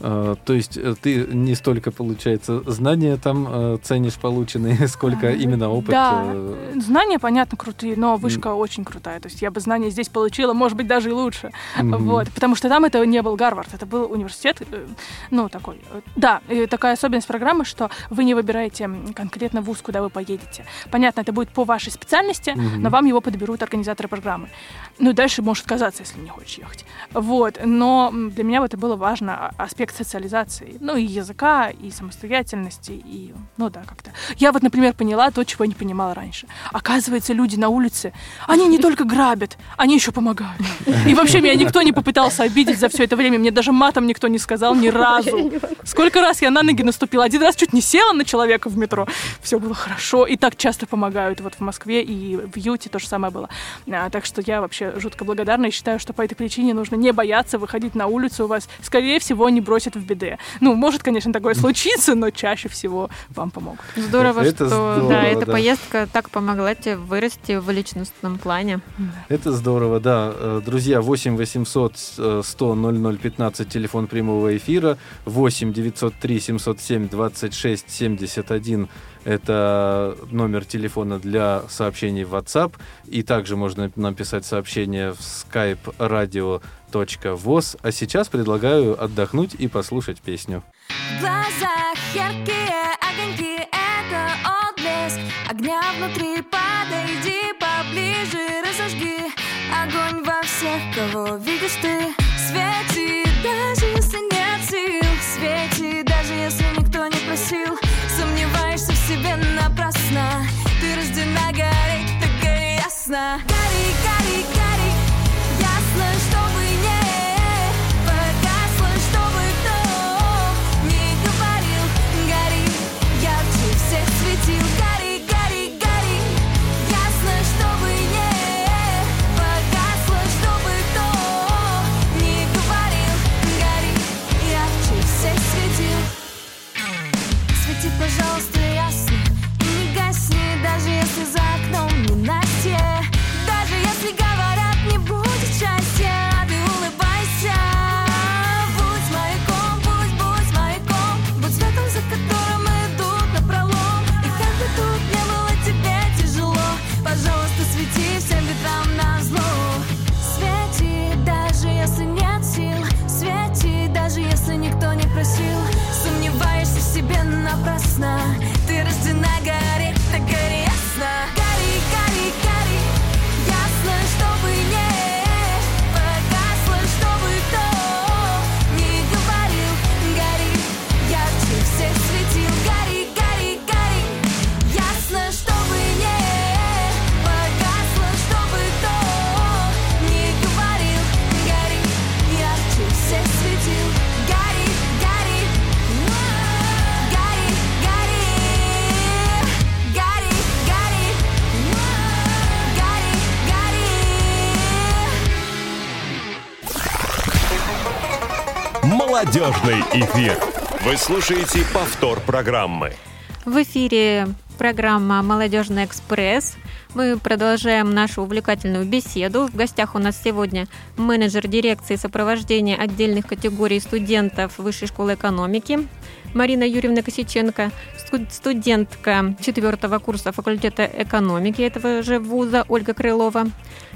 А, То есть э, ты не столько, получается, знания там э, ценишь полученные, <laughs> сколько именно опыт. Да, э, знания, понятно, крутые, но вышка очень крутая. То есть я бы знания здесь получила, может быть, даже и лучше. мгм. Вот, потому что там это не был Гарвард, это был университет, э, ну, такой. э, Да, и такая особенность программы, что вы не выбираете конкретно вуз, куда вы поедете. Понятно, это будет по вашей специальности, Мгм. но вам его подберут организаторы программы. Ну, дальше можешь отказаться, если не хочешь ехать. Вот, но для меня это было важно, а- аспект социализации, ну, и языка, и самостоятельности, и, ну, да, как-то. Я вот, например, поняла то, чего не понимала раньше. Оказывается, люди на улице, они не только грабят, они еще помогают. И вообще меня никто не попытался обидеть за все это время, мне даже матом никто не сказал ни разу. Сколько раз я на ноги наступила, один раз чуть не села на человека в метро, все было хорошо, и так часто помогают вот в Москве и в Юте то же самое было. А, так что я вообще жутко благодарна и считаю, что по этой причине нужно не бояться выходить на улицу, у вас, скорее всего, не бросят в беде. Ну, может, конечно, такое случиться, но чаще всего вам помогут. Здорово, Это что здорово, да, эта да. поездка так помогла тебе вырасти в личностном плане. Это здорово, да. Э, Друзья, 8 800 э, 100 00 15, телефон прямого эфира, 8 903 707 26 71, это номер телефона для сообщений в WhatsApp, и также можно нам писать сообщения в skype radio.voz. А сейчас предлагаю отдохнуть и послушать песню. В глазах яркие огоньки, это отблеск Огня внутри, подойди поближе, разожги Огонь во всех, кого видишь ты. Свети, даже если нет сил. Свети, даже если никто не просил. Сомневаешься в себе напрасно. Ты рождена гореть, так гори ясно. Гори молодежный эфир. Вы слушаете повтор программы. В эфире программа «Молодежный экспресс». Мы продолжаем нашу увлекательную беседу. В гостях у нас сегодня менеджер дирекции сопровождения отдельных категорий студентов Высшей школы экономики Марина Юрьевна Косиченко, студентка четвертого курса факультета экономики этого же вуза Ольга Крылова.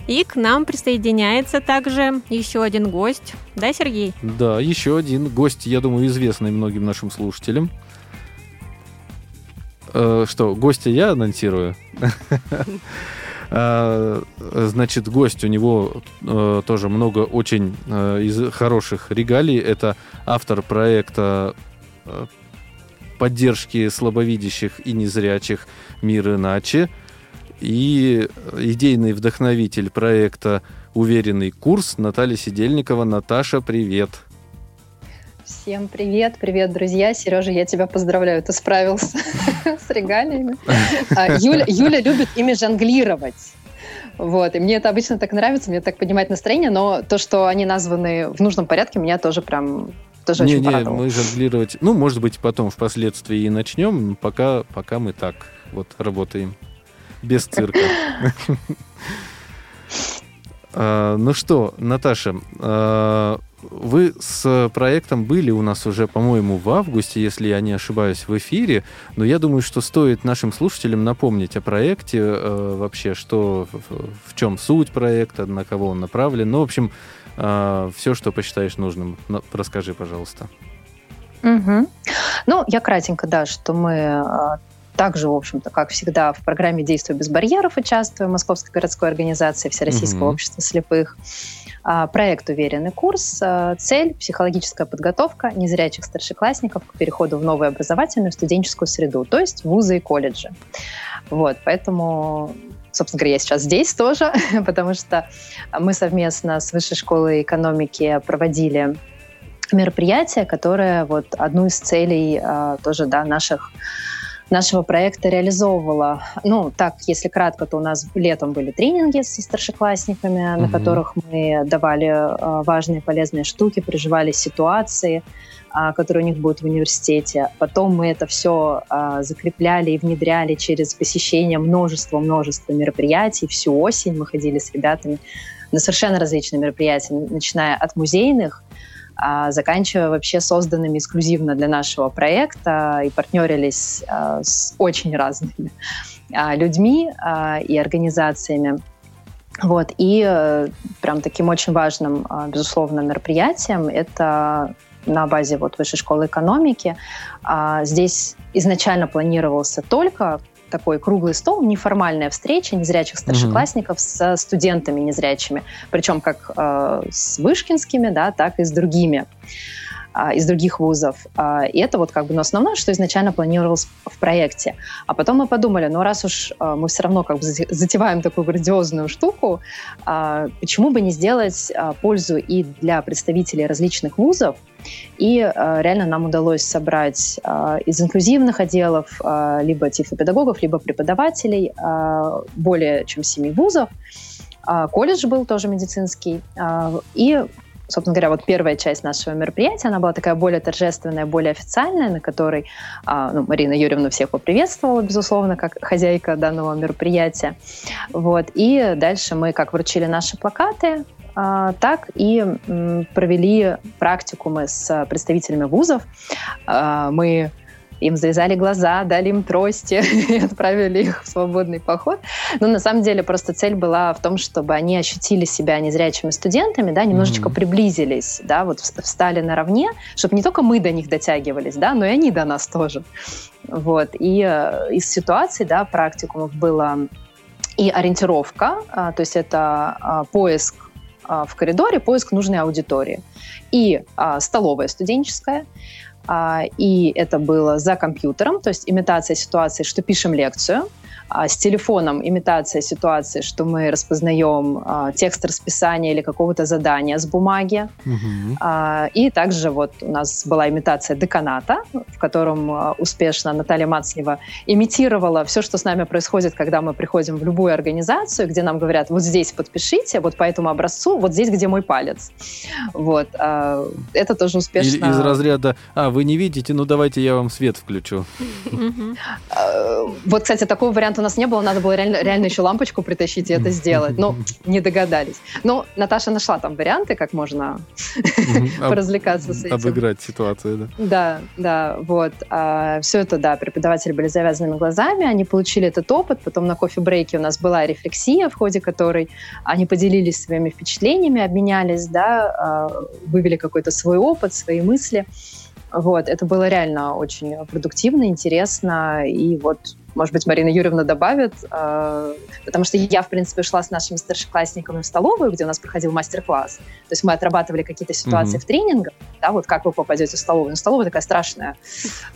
И к нам присоединяется также еще один гость. Да, Сергей? Да, еще один гость, я думаю, известный многим нашим слушателям. Э, что, гостя я анонсирую? <laughs> А, значит, гость у него э, тоже много очень э, из хороших регалий. Это автор проекта поддержки слабовидящих и незрячих «Мир иначе» и идейный вдохновитель проекта «Уверенный курс» Наталья Сидельникова. Наташа, привет! Всем привет, привет, друзья. Сережа, я тебя поздравляю, ты справился с регалиями. А, Юля, любит ими жонглировать. Вот, и мне это обычно так нравится, мне так поднимает настроение, но то, что они названы в нужном порядке, меня тоже прям тоже не, очень не, порадовало. мы жонглировать, ну, может быть, потом впоследствии и начнем, пока, пока мы так вот работаем, без цирка. <laughs> А, ну что, Наташа, а, вы с проектом были у нас уже, по-моему, в августе, если я не ошибаюсь, в эфире. Но я думаю, что стоит нашим слушателям напомнить о проекте э, вообще, что в, в чем суть проекта, на кого он направлен. Ну, в общем, все, что посчитаешь нужным. Расскажи, пожалуйста. Угу. Ну, я кратенько, да, что мы э, также, в общем-то, как всегда, в программе «Действуй без барьеров» участвуем Московской городской организации Всероссийского угу. общества слепых. А, проект «Уверенный курс». А, цель – психологическая подготовка незрячих старшеклассников к переходу в новую образовательную студенческую среду, то есть вузы и колледжи. Вот, поэтому собственно говоря, я сейчас здесь тоже, <laughs> потому что мы совместно с Высшей школой экономики проводили мероприятие, которое вот одну из целей а, тоже да, наших нашего проекта реализовывала. Ну, так, если кратко, то у нас летом были тренинги со старшеклассниками, mm-hmm. на которых мы давали э, важные полезные штуки, проживали ситуации, э, которые у них будут в университете. Потом мы это все э, закрепляли и внедряли через посещение множества-множества мероприятий. Всю осень мы ходили с ребятами на совершенно различные мероприятия, начиная от музейных, а, заканчивая вообще созданными эксклюзивно для нашего проекта и партнерились а, с очень разными а, людьми и организациями. Вот. И э, прям таким очень важным, безусловно, мероприятием это на базе вот Высшей школы экономики. Здесь изначально планировался только такой круглый стол, неформальная встреча незрячих старшеклассников mm-hmm. с студентами незрячими, причем как э, с вышкинскими, да, так и с другими а, из других вузов. А, и это вот как бы ну, основное, что изначально планировалось в проекте. А потом мы подумали, ну раз уж а, мы все равно как бы затеваем такую грандиозную штуку, а, почему бы не сделать пользу и для представителей различных вузов, и э, реально нам удалось собрать э, из инклюзивных отделов э, либо тифлопедагогов, либо преподавателей более чем семи вузов. Э, колледж был тоже медицинский. Э, и собственно говоря, вот первая часть нашего мероприятия, она была такая более торжественная, более официальная, на которой а, ну, Марина Юрьевна всех поприветствовала, безусловно, как хозяйка данного мероприятия. Вот. И дальше мы как вручили наши плакаты, а, так и провели практикумы с представителями вузов. А, мы им завязали глаза, дали им трости <laughs> и отправили их в свободный поход. Но на самом деле просто цель была в том, чтобы они ощутили себя незрячими студентами, да, немножечко mm-hmm. приблизились, да, вот встали наравне, чтобы не только мы до них дотягивались, да, но и они до нас тоже. Вот. И э, из ситуаций, да, практикумов было и ориентировка, а, то есть это а, поиск а, в коридоре, поиск нужной аудитории, и столовая студенческая, а, и это было за компьютером, то есть имитация ситуации, что пишем лекцию, а, с телефоном имитация ситуации, что мы распознаем а, текст расписания или какого-то задания с бумаги. Угу. А, и также вот у нас была имитация деканата, в котором а, успешно Наталья Мацлева имитировала все, что с нами происходит, когда мы приходим в любую организацию, где нам говорят, вот здесь подпишите, вот по этому образцу, вот здесь, где мой палец. Вот. А, это тоже успешно. Из, из разряда, а, вы не видите, ну давайте я вам свет включу. А, вот, кстати, такого варианта у нас не было, надо было реально, реально еще лампочку притащить и это сделать. Но не догадались. Но Наташа нашла там варианты, как можно <laughs> поразвлекаться с этим. Обыграть ситуацию, да? Да, да, вот. А, все это, да, преподаватели были завязанными глазами, они получили этот опыт, потом на кофе-брейке у нас была рефлексия, в ходе которой они поделились своими впечатлениями, обменялись, да, а, вывели какой-то свой опыт, свои мысли. Вот, это было реально очень продуктивно, интересно, и вот может быть, Марина Юрьевна добавит, э, потому что я, в принципе, шла с нашими старшеклассниками в столовую, где у нас проходил мастер-класс. То есть мы отрабатывали какие-то ситуации mm-hmm. в тренингах, да, вот как вы попадете в столовую. Но столовая такая страшная,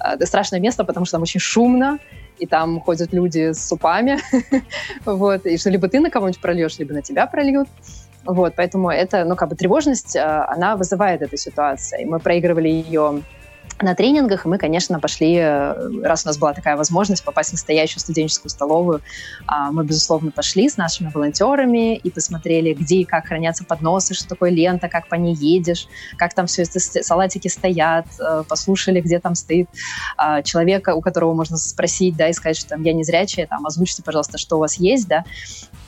э, страшное место, потому что там очень шумно, и там ходят люди с супами, <laughs> вот, и что либо ты на кого-нибудь прольешь, либо на тебя прольют. Вот, поэтому это, ну, как бы тревожность, э, она вызывает эту ситуацию. И мы проигрывали ее на тренингах, мы, конечно, пошли, э, раз у нас была такая возможность попасть в настоящую студенческую столовую, а, мы, безусловно, пошли с нашими волонтерами и посмотрели, где и как хранятся подносы, что такое лента, как по ней едешь, как там все эти салатики стоят, э, послушали, где там стоит а, человека, у которого можно спросить, да, и сказать, что там я не зрячая, там, озвучьте, пожалуйста, что у вас есть, да,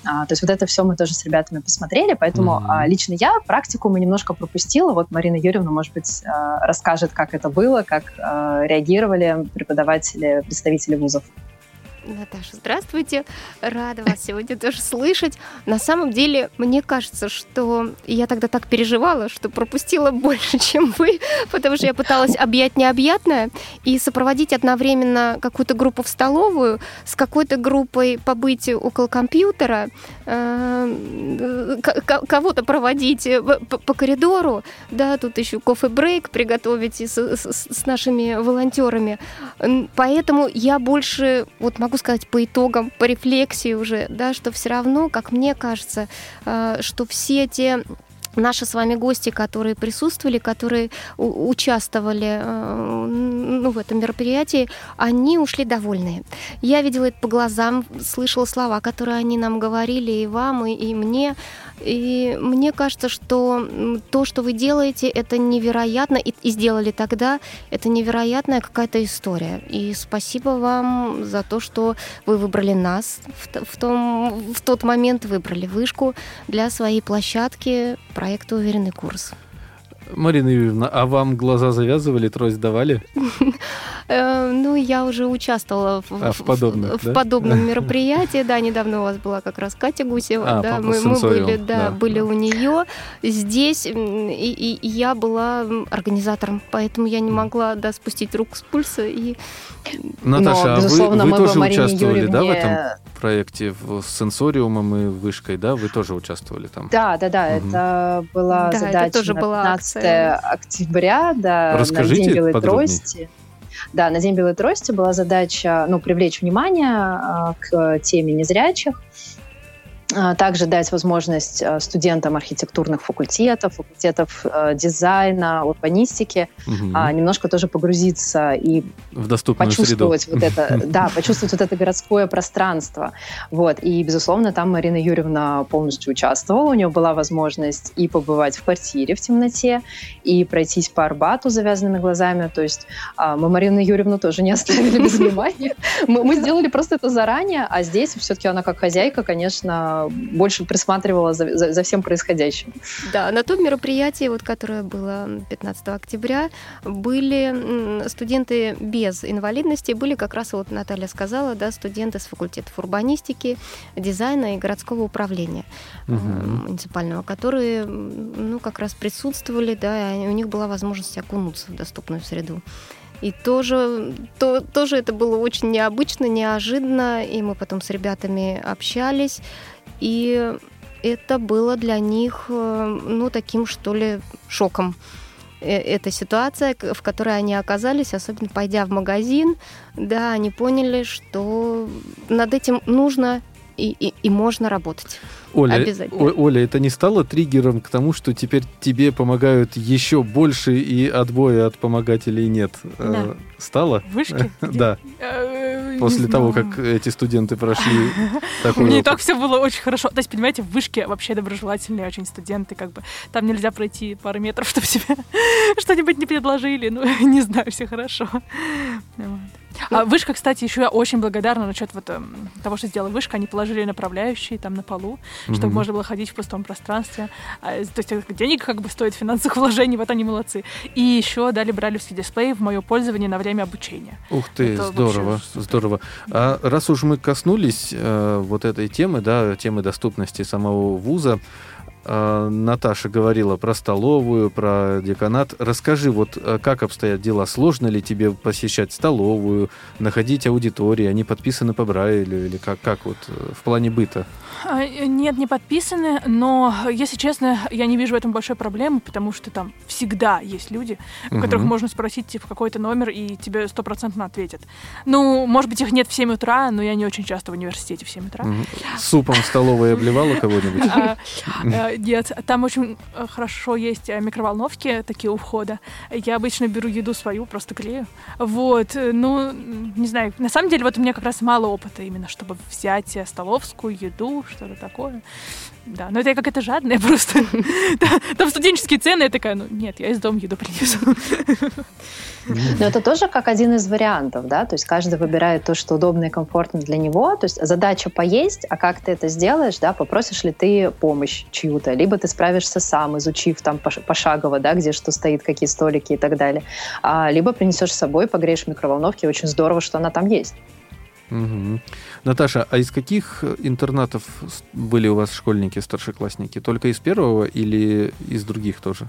а, то есть вот это все мы тоже с ребятами посмотрели, поэтому mm-hmm. а, лично я практику мы немножко пропустила. Вот Марина Юрьевна, может быть, а, расскажет, как это было, как а, реагировали преподаватели, представители вузов. Наташа, здравствуйте. Рада вас сегодня тоже слышать. На самом деле, мне кажется, что я тогда так переживала, что пропустила больше, <laughs> чем вы, потому что я пыталась объять необъятное и сопроводить одновременно какую-то группу в столовую, с какой-то группой побыть около компьютера, кого-то проводить по коридору, да, тут еще кофе-брейк приготовить с, с, с нашими волонтерами. Поэтому я больше вот могу сказать, по итогам, по рефлексии уже, да, что все равно, как мне кажется, э, что все те наши с вами гости, которые присутствовали, которые участвовали э, ну, в этом мероприятии, они ушли довольные. Я видела это по глазам, слышала слова, которые они нам говорили, и вам, и, и мне. И мне кажется, что то, что вы делаете, это невероятно, и, и сделали тогда, это невероятная какая-то история. И спасибо вам за то, что вы выбрали нас в, в, том, в тот момент, выбрали вышку для своей площадки проекта «Уверенный курс». Марина Юрьевна, а вам глаза завязывали, трость давали? <laughs> Э, ну, я уже участвовала в, а, в, подобных, в, да? в подобном <laughs> мероприятии. Да, недавно у вас была как раз Катя Гусева. А, да, мы, мы были, да, да, были у нее. Здесь и, и, я была организатором, поэтому я не могла да, спустить руку с пульса. И... Наташа, Но, а вы, вы тоже участвовали Юрьевне... да, в этом проекте в, с сенсориумом и вышкой, да? Вы тоже участвовали там? Да, да, да. Угу. Это была да, задача это тоже 15 акция. Октября, да, Расскажите на День Белой подробнее. Трости. Да, на День Белой Трости была задача ну, привлечь внимание а, к теме незрячих, также дать возможность а, студентам архитектурных факультетов, факультетов а, дизайна, урбанистики угу. немножко тоже погрузиться и в доступную почувствовать среду. вот это, <laughs> да, почувствовать вот это городское пространство. Вот. И, безусловно, там Марина Юрьевна полностью участвовала. У нее была возможность и побывать в квартире в темноте, и пройтись по Арбату завязанными глазами. То есть мы Марину Юрьевну тоже не оставили без <laughs> внимания. Мы сделали просто это заранее, а здесь все-таки она как хозяйка, конечно, больше присматривала за, за, за всем происходящим. Да, на том мероприятии, вот, которое было 15 октября, были студенты без инвалидности, были как раз, вот Наталья сказала, да, студенты с факультетов урбанистики, дизайна и городского управления угу. муниципального, которые ну, как раз присутствовали, да, и у них была возможность окунуться в доступную среду. И тоже, то, тоже это было очень необычно, неожиданно, и мы потом с ребятами общались, и это было для них, э, ну, таким, что ли, шоком. э, эта ситуация, в которой они оказались, особенно пойдя в магазин, да, они поняли, что над этим нужно и, и, и можно работать. Оля, Обязательно. О- Оля, это не стало триггером к тому, что теперь тебе помогают еще больше и отбоя от помогателей нет? Э, Да. Стало? Вышки? <laughs> Да, после того, как эти студенты прошли <laughs> такой меня и так все было очень хорошо. То есть, понимаете, в вышке вообще доброжелательные очень студенты, как бы там нельзя пройти пару метров, <laughs> чтобы себе <laughs> что-нибудь не предложили. Ну, не знаю, все хорошо. Вот. А вышка, кстати, еще я очень благодарна насчет вот эм, того, что сделала вышка. Они положили направляющие там на полу, чтобы Мгм. можно было ходить в пустом пространстве. А, то есть это денег как бы стоит финансовых вложений, вот они молодцы. И еще дали бралевский дисплей в мое пользование на время обучения. Ух ты, Это здорово, вообще здорово. А раз уж мы коснулись э, вот этой темы, да, темы доступности самого вуза, э, Наташа говорила про столовую, про деканат. Расскажи, вот э, как обстоят дела? Сложно ли тебе посещать столовую, находить аудитории? Они подписаны по Брайлю или как, как вот э, в плане быта? А, э, Нет, не подписаны, но, если честно, я не вижу в этом большой проблемы, потому что там всегда есть люди, у которых Мгм. можно спросить, типа, какой-то номер, и тебе стопроцентно ответят. Ну, может быть, их нет в 7 утра, но я не очень часто в университете в 7 утра. Супом в столовой обливала кого-нибудь? Нет, там очень э, хорошо есть э, микроволновки такие у входа. Я обычно беру еду свою, просто грею. Вот, э, ну, не знаю, на самом деле вот у меня как раз мало опыта именно, чтобы взять столовскую еду, что-то такое. Да, но это я какая-то жадная <laughs> просто. Там студенческие цены, я такая, ну, нет, я из дома еду принесу. Но это тоже как один из вариантов, да, то есть каждый выбирает то, что удобно и комфортно для него, то есть задача поесть, а как ты это сделаешь, да, попросишь ли ты помощь чью-то, либо ты справишься сам, изучив там пош- пошагово, да, где что стоит, какие столики и так далее, а, либо принесешь с собой, погреешь в микроволновке, очень здорово, что она там есть. Мгм. Наташа, а из каких интернатов с- были у вас школьники, старшеклассники? Только из первого или из других тоже?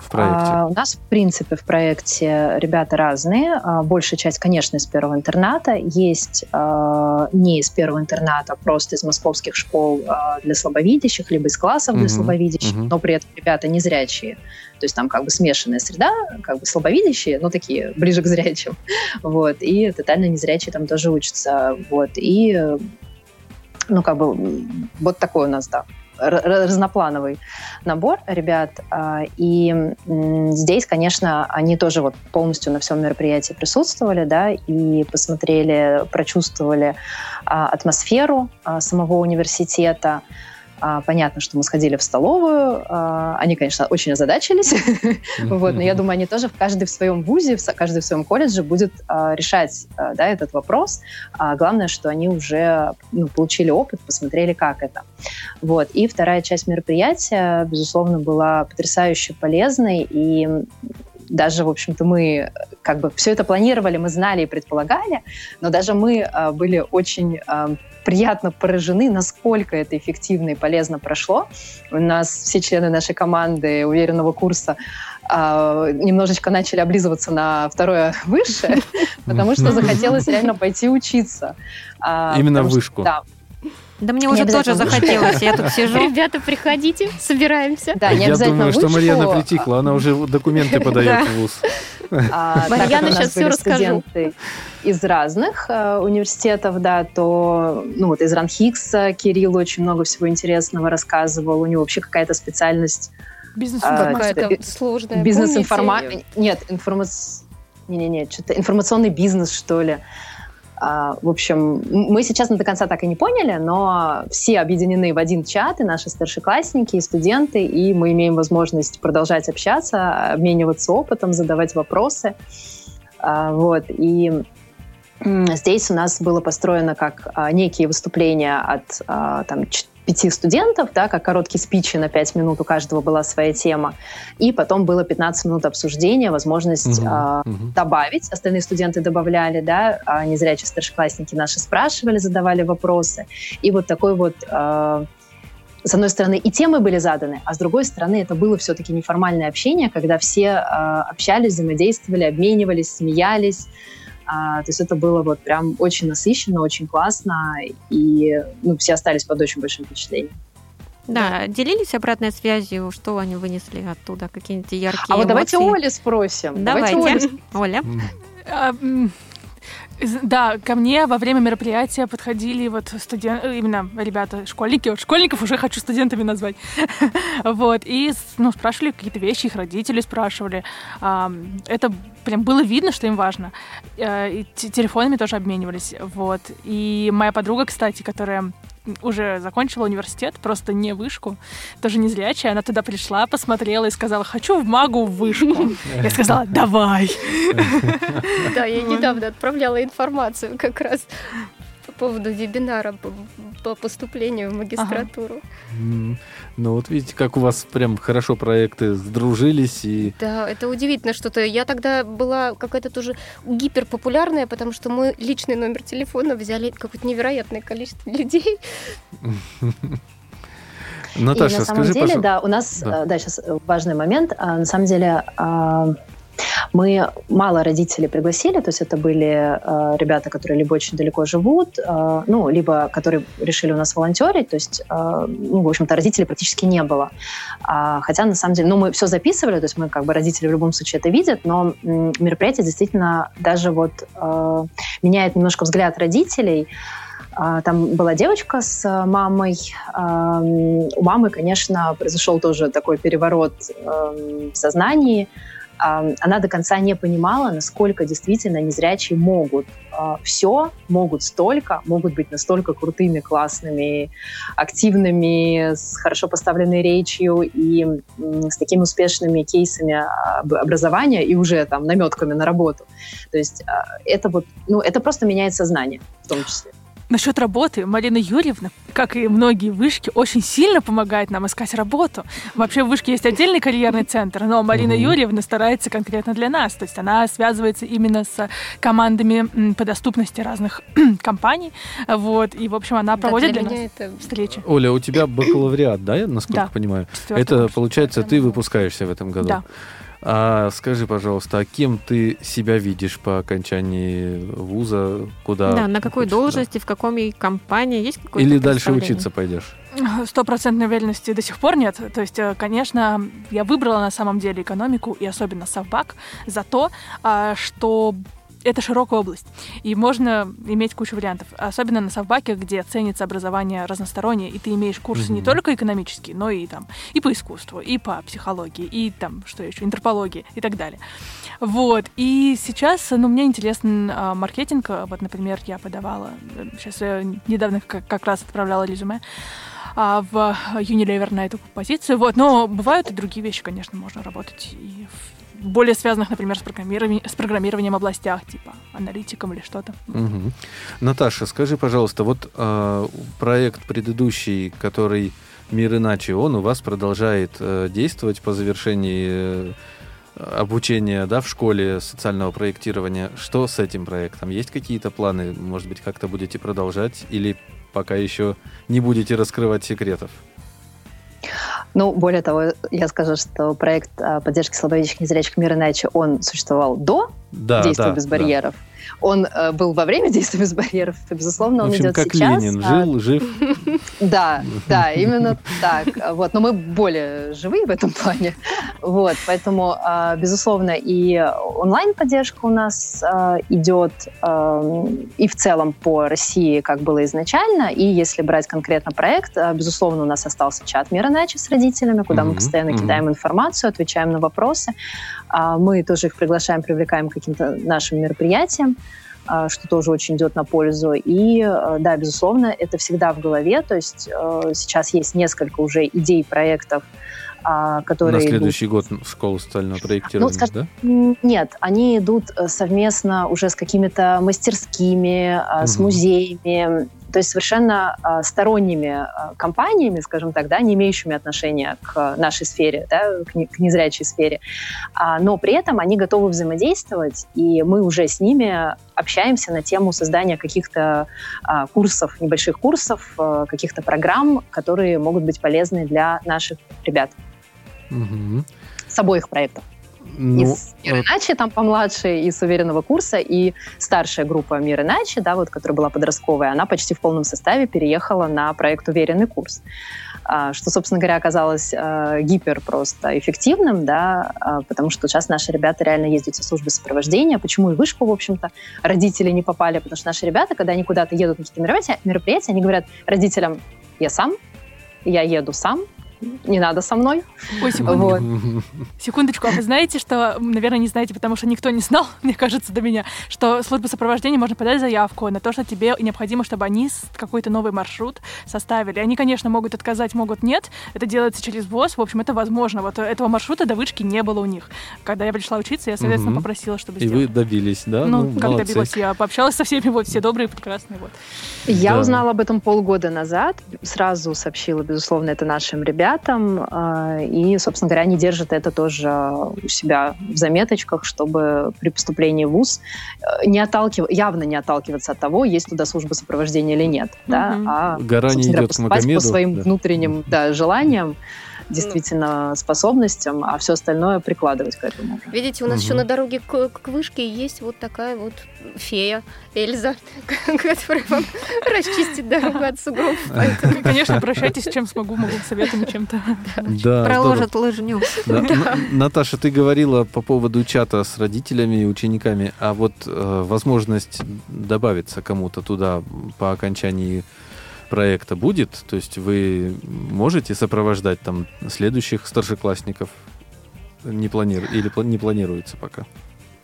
В проекте. А, у нас, в принципе, в проекте ребята разные. А, большая часть, конечно, из первого интерната. Есть а, не из первого интерната, а просто из московских школ а, для слабовидящих, либо из классов для Мгм, слабовидящих, мгм. но при этом ребята не зрячие. То есть там как бы смешанная среда, как бы слабовидящие, но такие ближе к зрячим. <laughs> Вот. И тотально незрячие там тоже учатся. Вот. И э, ну, как бы, вот такой у нас, да, разноплановый набор ребят. а, И здесь, конечно, они тоже вот полностью на всем мероприятии присутствовали, да, и посмотрели, прочувствовали а, атмосферу а, самого университета. А, Понятно, что мы сходили в столовую. а, Они, конечно, очень озадачились. <laughs> Вот, но я думаю, они тоже в каждый в своем вузе, в каждый в своем колледже будет а, решать а, да, этот вопрос. А главное, что они уже ну, получили опыт, посмотрели, как это. Вот. И вторая часть мероприятия, безусловно, была потрясающе полезной. И даже, в общем-то, мы как бы все это планировали, мы знали и предполагали, но даже мы а, были очень а, приятно поражены, насколько это эффективно и полезно прошло. У нас все члены нашей команды уверенного курса а, немножечко начали облизываться на второе <laughs> высшее, потому что захотелось реально пойти учиться. Именно вышку. Да, Да мне Не уже тоже захотелось, я тут сижу. Ребята, приходите, собираемся. да, не Я обязательно думаю, что Марьяна притихла, она уже документы <laughs> подает Да. в ВУЗ. А, Марьяна всё были расскажу. из разных э, университетов, да, то ну вот из Ранхикса Кирилл очень много всего интересного рассказывал. У него вообще какая-то специальность Бизнес-информация. А, Какая-то сложная. бизнес-информация. помните? Нет, информац... Не-не-не, что-то информационный бизнес, что ли. А, в общем, мы сейчас до конца так и не поняли, но все объединены в один чат, и наши старшеклассники, и студенты, и мы имеем возможность продолжать общаться, обмениваться опытом, задавать вопросы. А, вот, и здесь у нас было построено как а, некие выступления от там, пяти студентов, да, как короткие спичи на пять минут, у каждого была своя тема. И потом было 15 минут обсуждения, возможность Мгм, а, мгм. добавить. Остальные студенты добавляли, да, а незрячие старшеклассники наши спрашивали, задавали вопросы. И вот такой вот а, с одной стороны, и темы были заданы, а с другой стороны, это было все-таки неформальное общение, когда все а, общались, взаимодействовали, обменивались, смеялись. А, то есть это было вот прям очень насыщенно, очень классно, и ну, все остались под очень большим впечатлением. Да, делились обратной связью, что они вынесли оттуда, какие-нибудь яркие А вот давайте эмоции? Оли спросим. Давайте, <laughs> Оля. М. А, Да, ко мне во время мероприятия подходили вот студенты, именно ребята, школьники, вот школьников уже хочу студентами назвать, <laughs> вот, и ну, спрашивали какие-то вещи, их родители спрашивали, это прям было видно, что им важно, Э, и те- телефонами тоже обменивались, вот, и моя подруга, кстати, которая уже закончила университет, просто не вышку, тоже не зрячая, она туда пришла, посмотрела и сказала, хочу в магу в вышку. Я сказала, давай. Да, я недавно отправляла информацию как раз поводу вебинара по, по поступлению в магистратуру. М. Ну вот видите, как у вас прям хорошо проекты сдружились и Да, это удивительно что-то. Я тогда была какая-то тоже гиперпопулярная, потому что мой личный номер телефона взяли какое-то невероятное количество людей. <laughs> Наташа, и на самом скажи, деле, пожалуйста. да, у нас, Да. э, да, сейчас важный момент. А, На самом деле, а, мы мало родителей пригласили, то есть это были э, ребята, которые либо очень далеко живут, э, ну, либо которые решили у нас волонтерить, то есть, э, ну, в общем-то, родителей практически не было. А, хотя, на самом деле, ну, мы все записывали, то есть мы, как бы, родители в любом случае это видят, но мероприятие действительно даже вот э, меняет немножко взгляд родителей, а, Там была девочка с э, мамой. Ам, У мамы, конечно, произошел тоже такой переворот эм, в сознании. Ам, Она до конца не понимала, насколько действительно незрячие могут все, могут столько, могут быть настолько крутыми, классными, активными, с хорошо поставленной речью и с такими успешными кейсами об- образования и уже там наметками на работу. То есть а, это вот, ну, это просто меняет сознание в том числе. Насчет работы, Марина Юрьевна, как и многие вышки, очень сильно помогает нам искать работу. Вообще в вышке есть отдельный карьерный центр, но Марина Мгм. Юрьевна старается конкретно для нас. То есть она связывается именно с командами по доступности разных <clears throat> компаний. Вот, и, в общем, она Да, проводит для для, меня нас это встречи. Оля, у тебя бакалавриат, да, я насколько Да. понимаю? Четвёртый Это, получается, ты выпускаешься в этом году? Да. А скажи, пожалуйста, а кем ты себя видишь по окончании вуза? Куда? Да, на какой хочешь, да? должности, в каком и компании, есть какое-то Или дальше учиться пойдешь? Стопроцентной уверенности до сих пор нет. То есть, э, конечно, я выбрала на самом деле экономику и особенно совбак за то, а, что это широкая область, и можно иметь кучу вариантов. Особенно на совбаке, где ценится образование разностороннее, и ты имеешь курсы не Мгм. только экономические, но и там и по искусству, и по психологии, и там, что еще, интерпологии и так далее. Вот. И сейчас, ну, мне интересен а, маркетинг. Вот, например, я подавала, сейчас недавно как, как раз отправляла резюме а, в Unilever на эту позицию. Вот. Но бывают и другие вещи, конечно, можно работать и в более связанных, например, с программированием, с программированием областях, типа аналитиком или что-то. Мгм. Наташа, скажи, пожалуйста, вот а, проект предыдущий, который «Мир иначе», он у вас продолжает э, действовать по завершении э, обучения да, в школе социального проектирования. Что с этим проектом? Есть какие-то планы? Может быть, как-то будете продолжать? Или пока еще не будете раскрывать секретов? Ну, более того, я скажу, что проект а, поддержки слабовидящих незрячих мира иначе, он существовал до Да, действия да, без да. Он э, был во время действия без барьеров, и, безусловно, В он общем, идет как сейчас. Ленин а, жил, жив. <laughs> Да, да, именно так. Вот, но мы более живые в этом плане. Вот, поэтому, а, безусловно, и онлайн-поддержка у нас а, идет а, и в целом по России, как было изначально, и если брать конкретно проект, а, безусловно, у нас остался чат «Мир иначе» с родителями, куда мы Мгм, постоянно мгм. кидаем информацию, отвечаем на вопросы. А, Мы тоже их приглашаем, привлекаем к каким-то нашим мероприятиям а, что тоже очень идет на пользу. И э, да, безусловно, это всегда в голове. То есть э, сейчас есть несколько уже идей, проектов, а, которые На идут следующий год в школу социального проектирования, Ну, скажем, да? Нет, они идут э, совместно уже с какими-то мастерскими, а, с музеями, то есть совершенно а, сторонними а, компаниями, скажем так, да, не имеющими отношения к нашей сфере, да, к не- к незрячей сфере. А, Но при этом они готовы взаимодействовать, и мы уже с ними общаемся на тему создания каких-то а, курсов, небольших курсов, а, каких-то программ, которые могут быть полезны для наших ребят Мгм. с обоих проектов. Ну, из «Мир иначе», там помладше, из уверенного курса, и старшая группа «Мир иначе», да, вот, которая была подростковая, она почти в полном составе переехала на проект «Уверенный курс». А, что, собственно говоря, оказалось э, гипер просто эффективным, да, а, потому что сейчас наши ребята реально ездят в службы сопровождения. Почему и вышку, в общем-то, родители не попали? Потому что наши ребята, когда они куда-то едут на какие-то мероприятия, мероприятия, они говорят родителям, я сам, я еду сам, не надо со мной. Ой, секундочку. Вот. Секундочку, а вы знаете, что, наверное, не знаете, потому что никто не знал, <laughs> мне кажется, до меня, что служба сопровождения можно подать заявку на то, что тебе необходимо, чтобы они какой-то новый маршрут составили. Они, конечно, могут отказать, могут нет. Это делается через ВОЗ. В общем, это возможно. Вот этого маршрута до вышки не было у них. Когда я пришла учиться, я, соответственно, угу. попросила, чтобы И вы добились, да? Ну, ну как молодцы. добилась? Я пообщалась со всеми, вот, все добрые, прекрасные. Вот. Я да. узнала об этом полгода назад. Сразу сообщила, безусловно, это нашим ребятам ребятам, а, и, собственно говоря, они держат это тоже у себя в заметочках, чтобы при поступлении в ВУЗ э, не отталкив... явно не отталкиваться от того, есть туда служба сопровождения или нет, угу. да, а Гора не идет поступать к Магомеду, по своим да. внутренним да, желаниям, действительно ну. способностям, а все остальное прикладывать к этому. Видите, у нас угу. еще на дороге к, к вышке есть вот такая вот фея Эльза, <laughs> которая вам расчистит дорогу от сугроб. <laughs> Конечно, обращайтесь, чем смогу, могу советами чем-то. Проложат лыжню. <laughs> Наташа, ты говорила по поводу чата с родителями и учениками, а вот э, возможность добавиться кому-то туда по окончании проекта будет? То есть вы можете сопровождать там следующих старшеклассников? Не планиру... Или не планируется пока?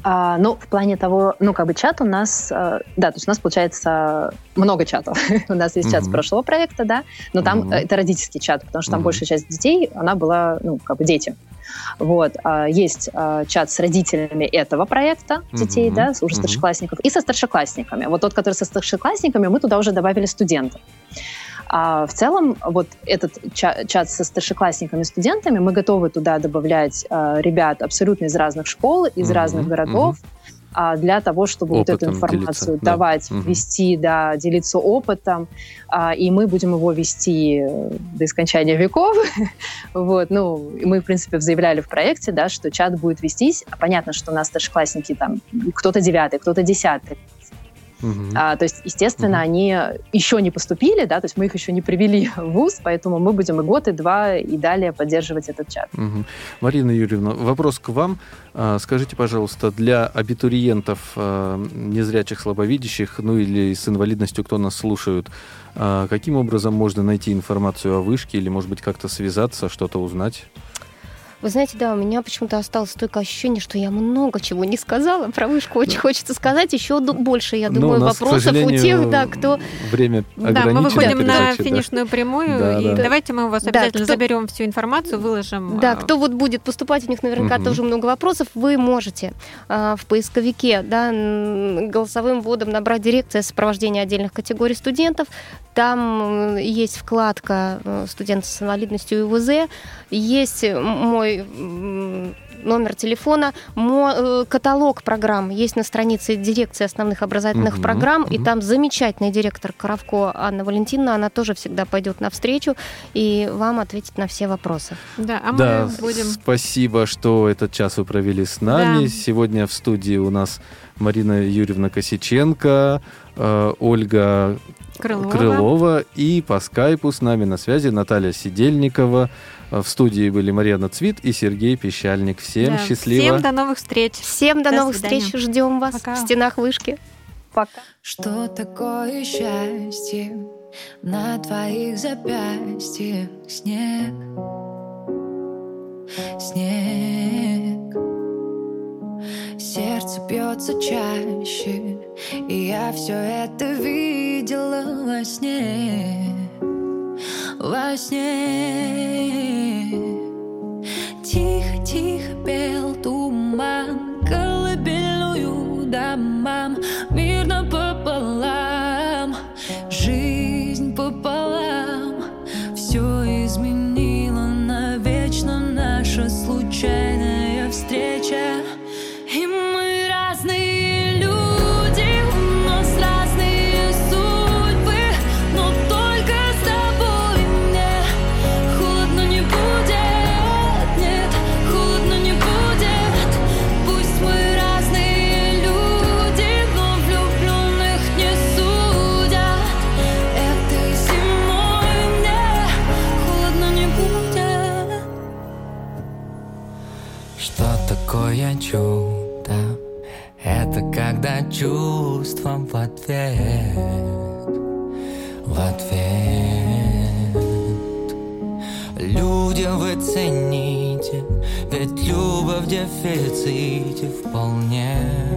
А, ну, в плане того, ну, как бы чат у нас, э, да, то есть у нас получается много чатов. <laughs> у нас есть чат с прошлого проекта, да, но там это родительский чат, потому что там большая часть детей, она была, ну, как бы дети. Вот. А, есть а, чат с родителями этого проекта детей, да, уже старшеклассников, и со старшеклассниками. Вот тот, который со старшеклассниками, мы туда уже добавили студентов. А в целом, вот этот чат, со старшеклассниками, студентами, мы готовы туда добавлять э, ребят абсолютно из разных школ, из mm-hmm, разных городов. Mm-hmm а, для того, чтобы опытом вот эту информацию делиться, давать, да. вести, да, делиться опытом, а, и мы будем его вести до скончания веков. <laughs> вот, ну, мы, в принципе, заявляли в проекте, да, что чат будет вестись. Понятно, что у нас старшеклассники там, кто-то девятый, кто-то десятый, Угу. А, то есть, естественно, угу. они еще не поступили, да, то есть мы их еще не привели в ВУЗ, поэтому мы будем и год, и два, и далее поддерживать этот чат. Угу. Марина Юрьевна, вопрос к вам. А, скажите, пожалуйста, для абитуриентов а, незрячих, слабовидящих, ну или с инвалидностью, кто нас слушают, а, каким образом можно найти информацию о вышке или, может быть, как-то связаться, что-то узнать? Вы знаете, да, у меня почему-то осталось столько ощущение, что я много чего не сказала. Про вышку очень хочется сказать еще больше, я ну, думаю, нас, вопросов у тех, да, кто... Время Да, мы выходим на финишную да. прямую, да, и да. давайте мы у вас обязательно да, кто... заберем всю информацию, выложим. Да, а, кто вот будет поступать, у них наверняка угу. тоже много вопросов. Вы можете а, в поисковике, да, голосовым вводом набрать дирекция сопровождения отдельных категорий студентов. Там есть вкладка э, студенты с инвалидностью и УВЗ, есть мой номер телефона, мой, э, каталог программ есть на странице дирекции основных образовательных угу, программ, угу. и там замечательный директор Коровко Анна Валентиновна, она тоже всегда пойдет навстречу и вам ответит на все вопросы. Да, а мы да, будем... Спасибо, что этот час вы провели с нами. Да. Сегодня в студии у нас Марина Юрьевна Косиченко, э, Ольга Крылова. Крылова и по скайпу с нами на связи Наталья Сидельникова. В студии были Марьяна Цвит и Сергей Пещальник. Всем да, счастливо. Всем до новых встреч. Всем до, до новых свидания. встреч. Ждем вас Пока. в стенах вышки. Пока. Что такое счастье на твоих запястьях? Снег, снег. Сердце бьется чаще, и я все это видела во сне. Во сне. Тихо-тихо пел туман чувством в ответ, в ответ. Люди, вы цените, ведь любовь в дефиците вполне.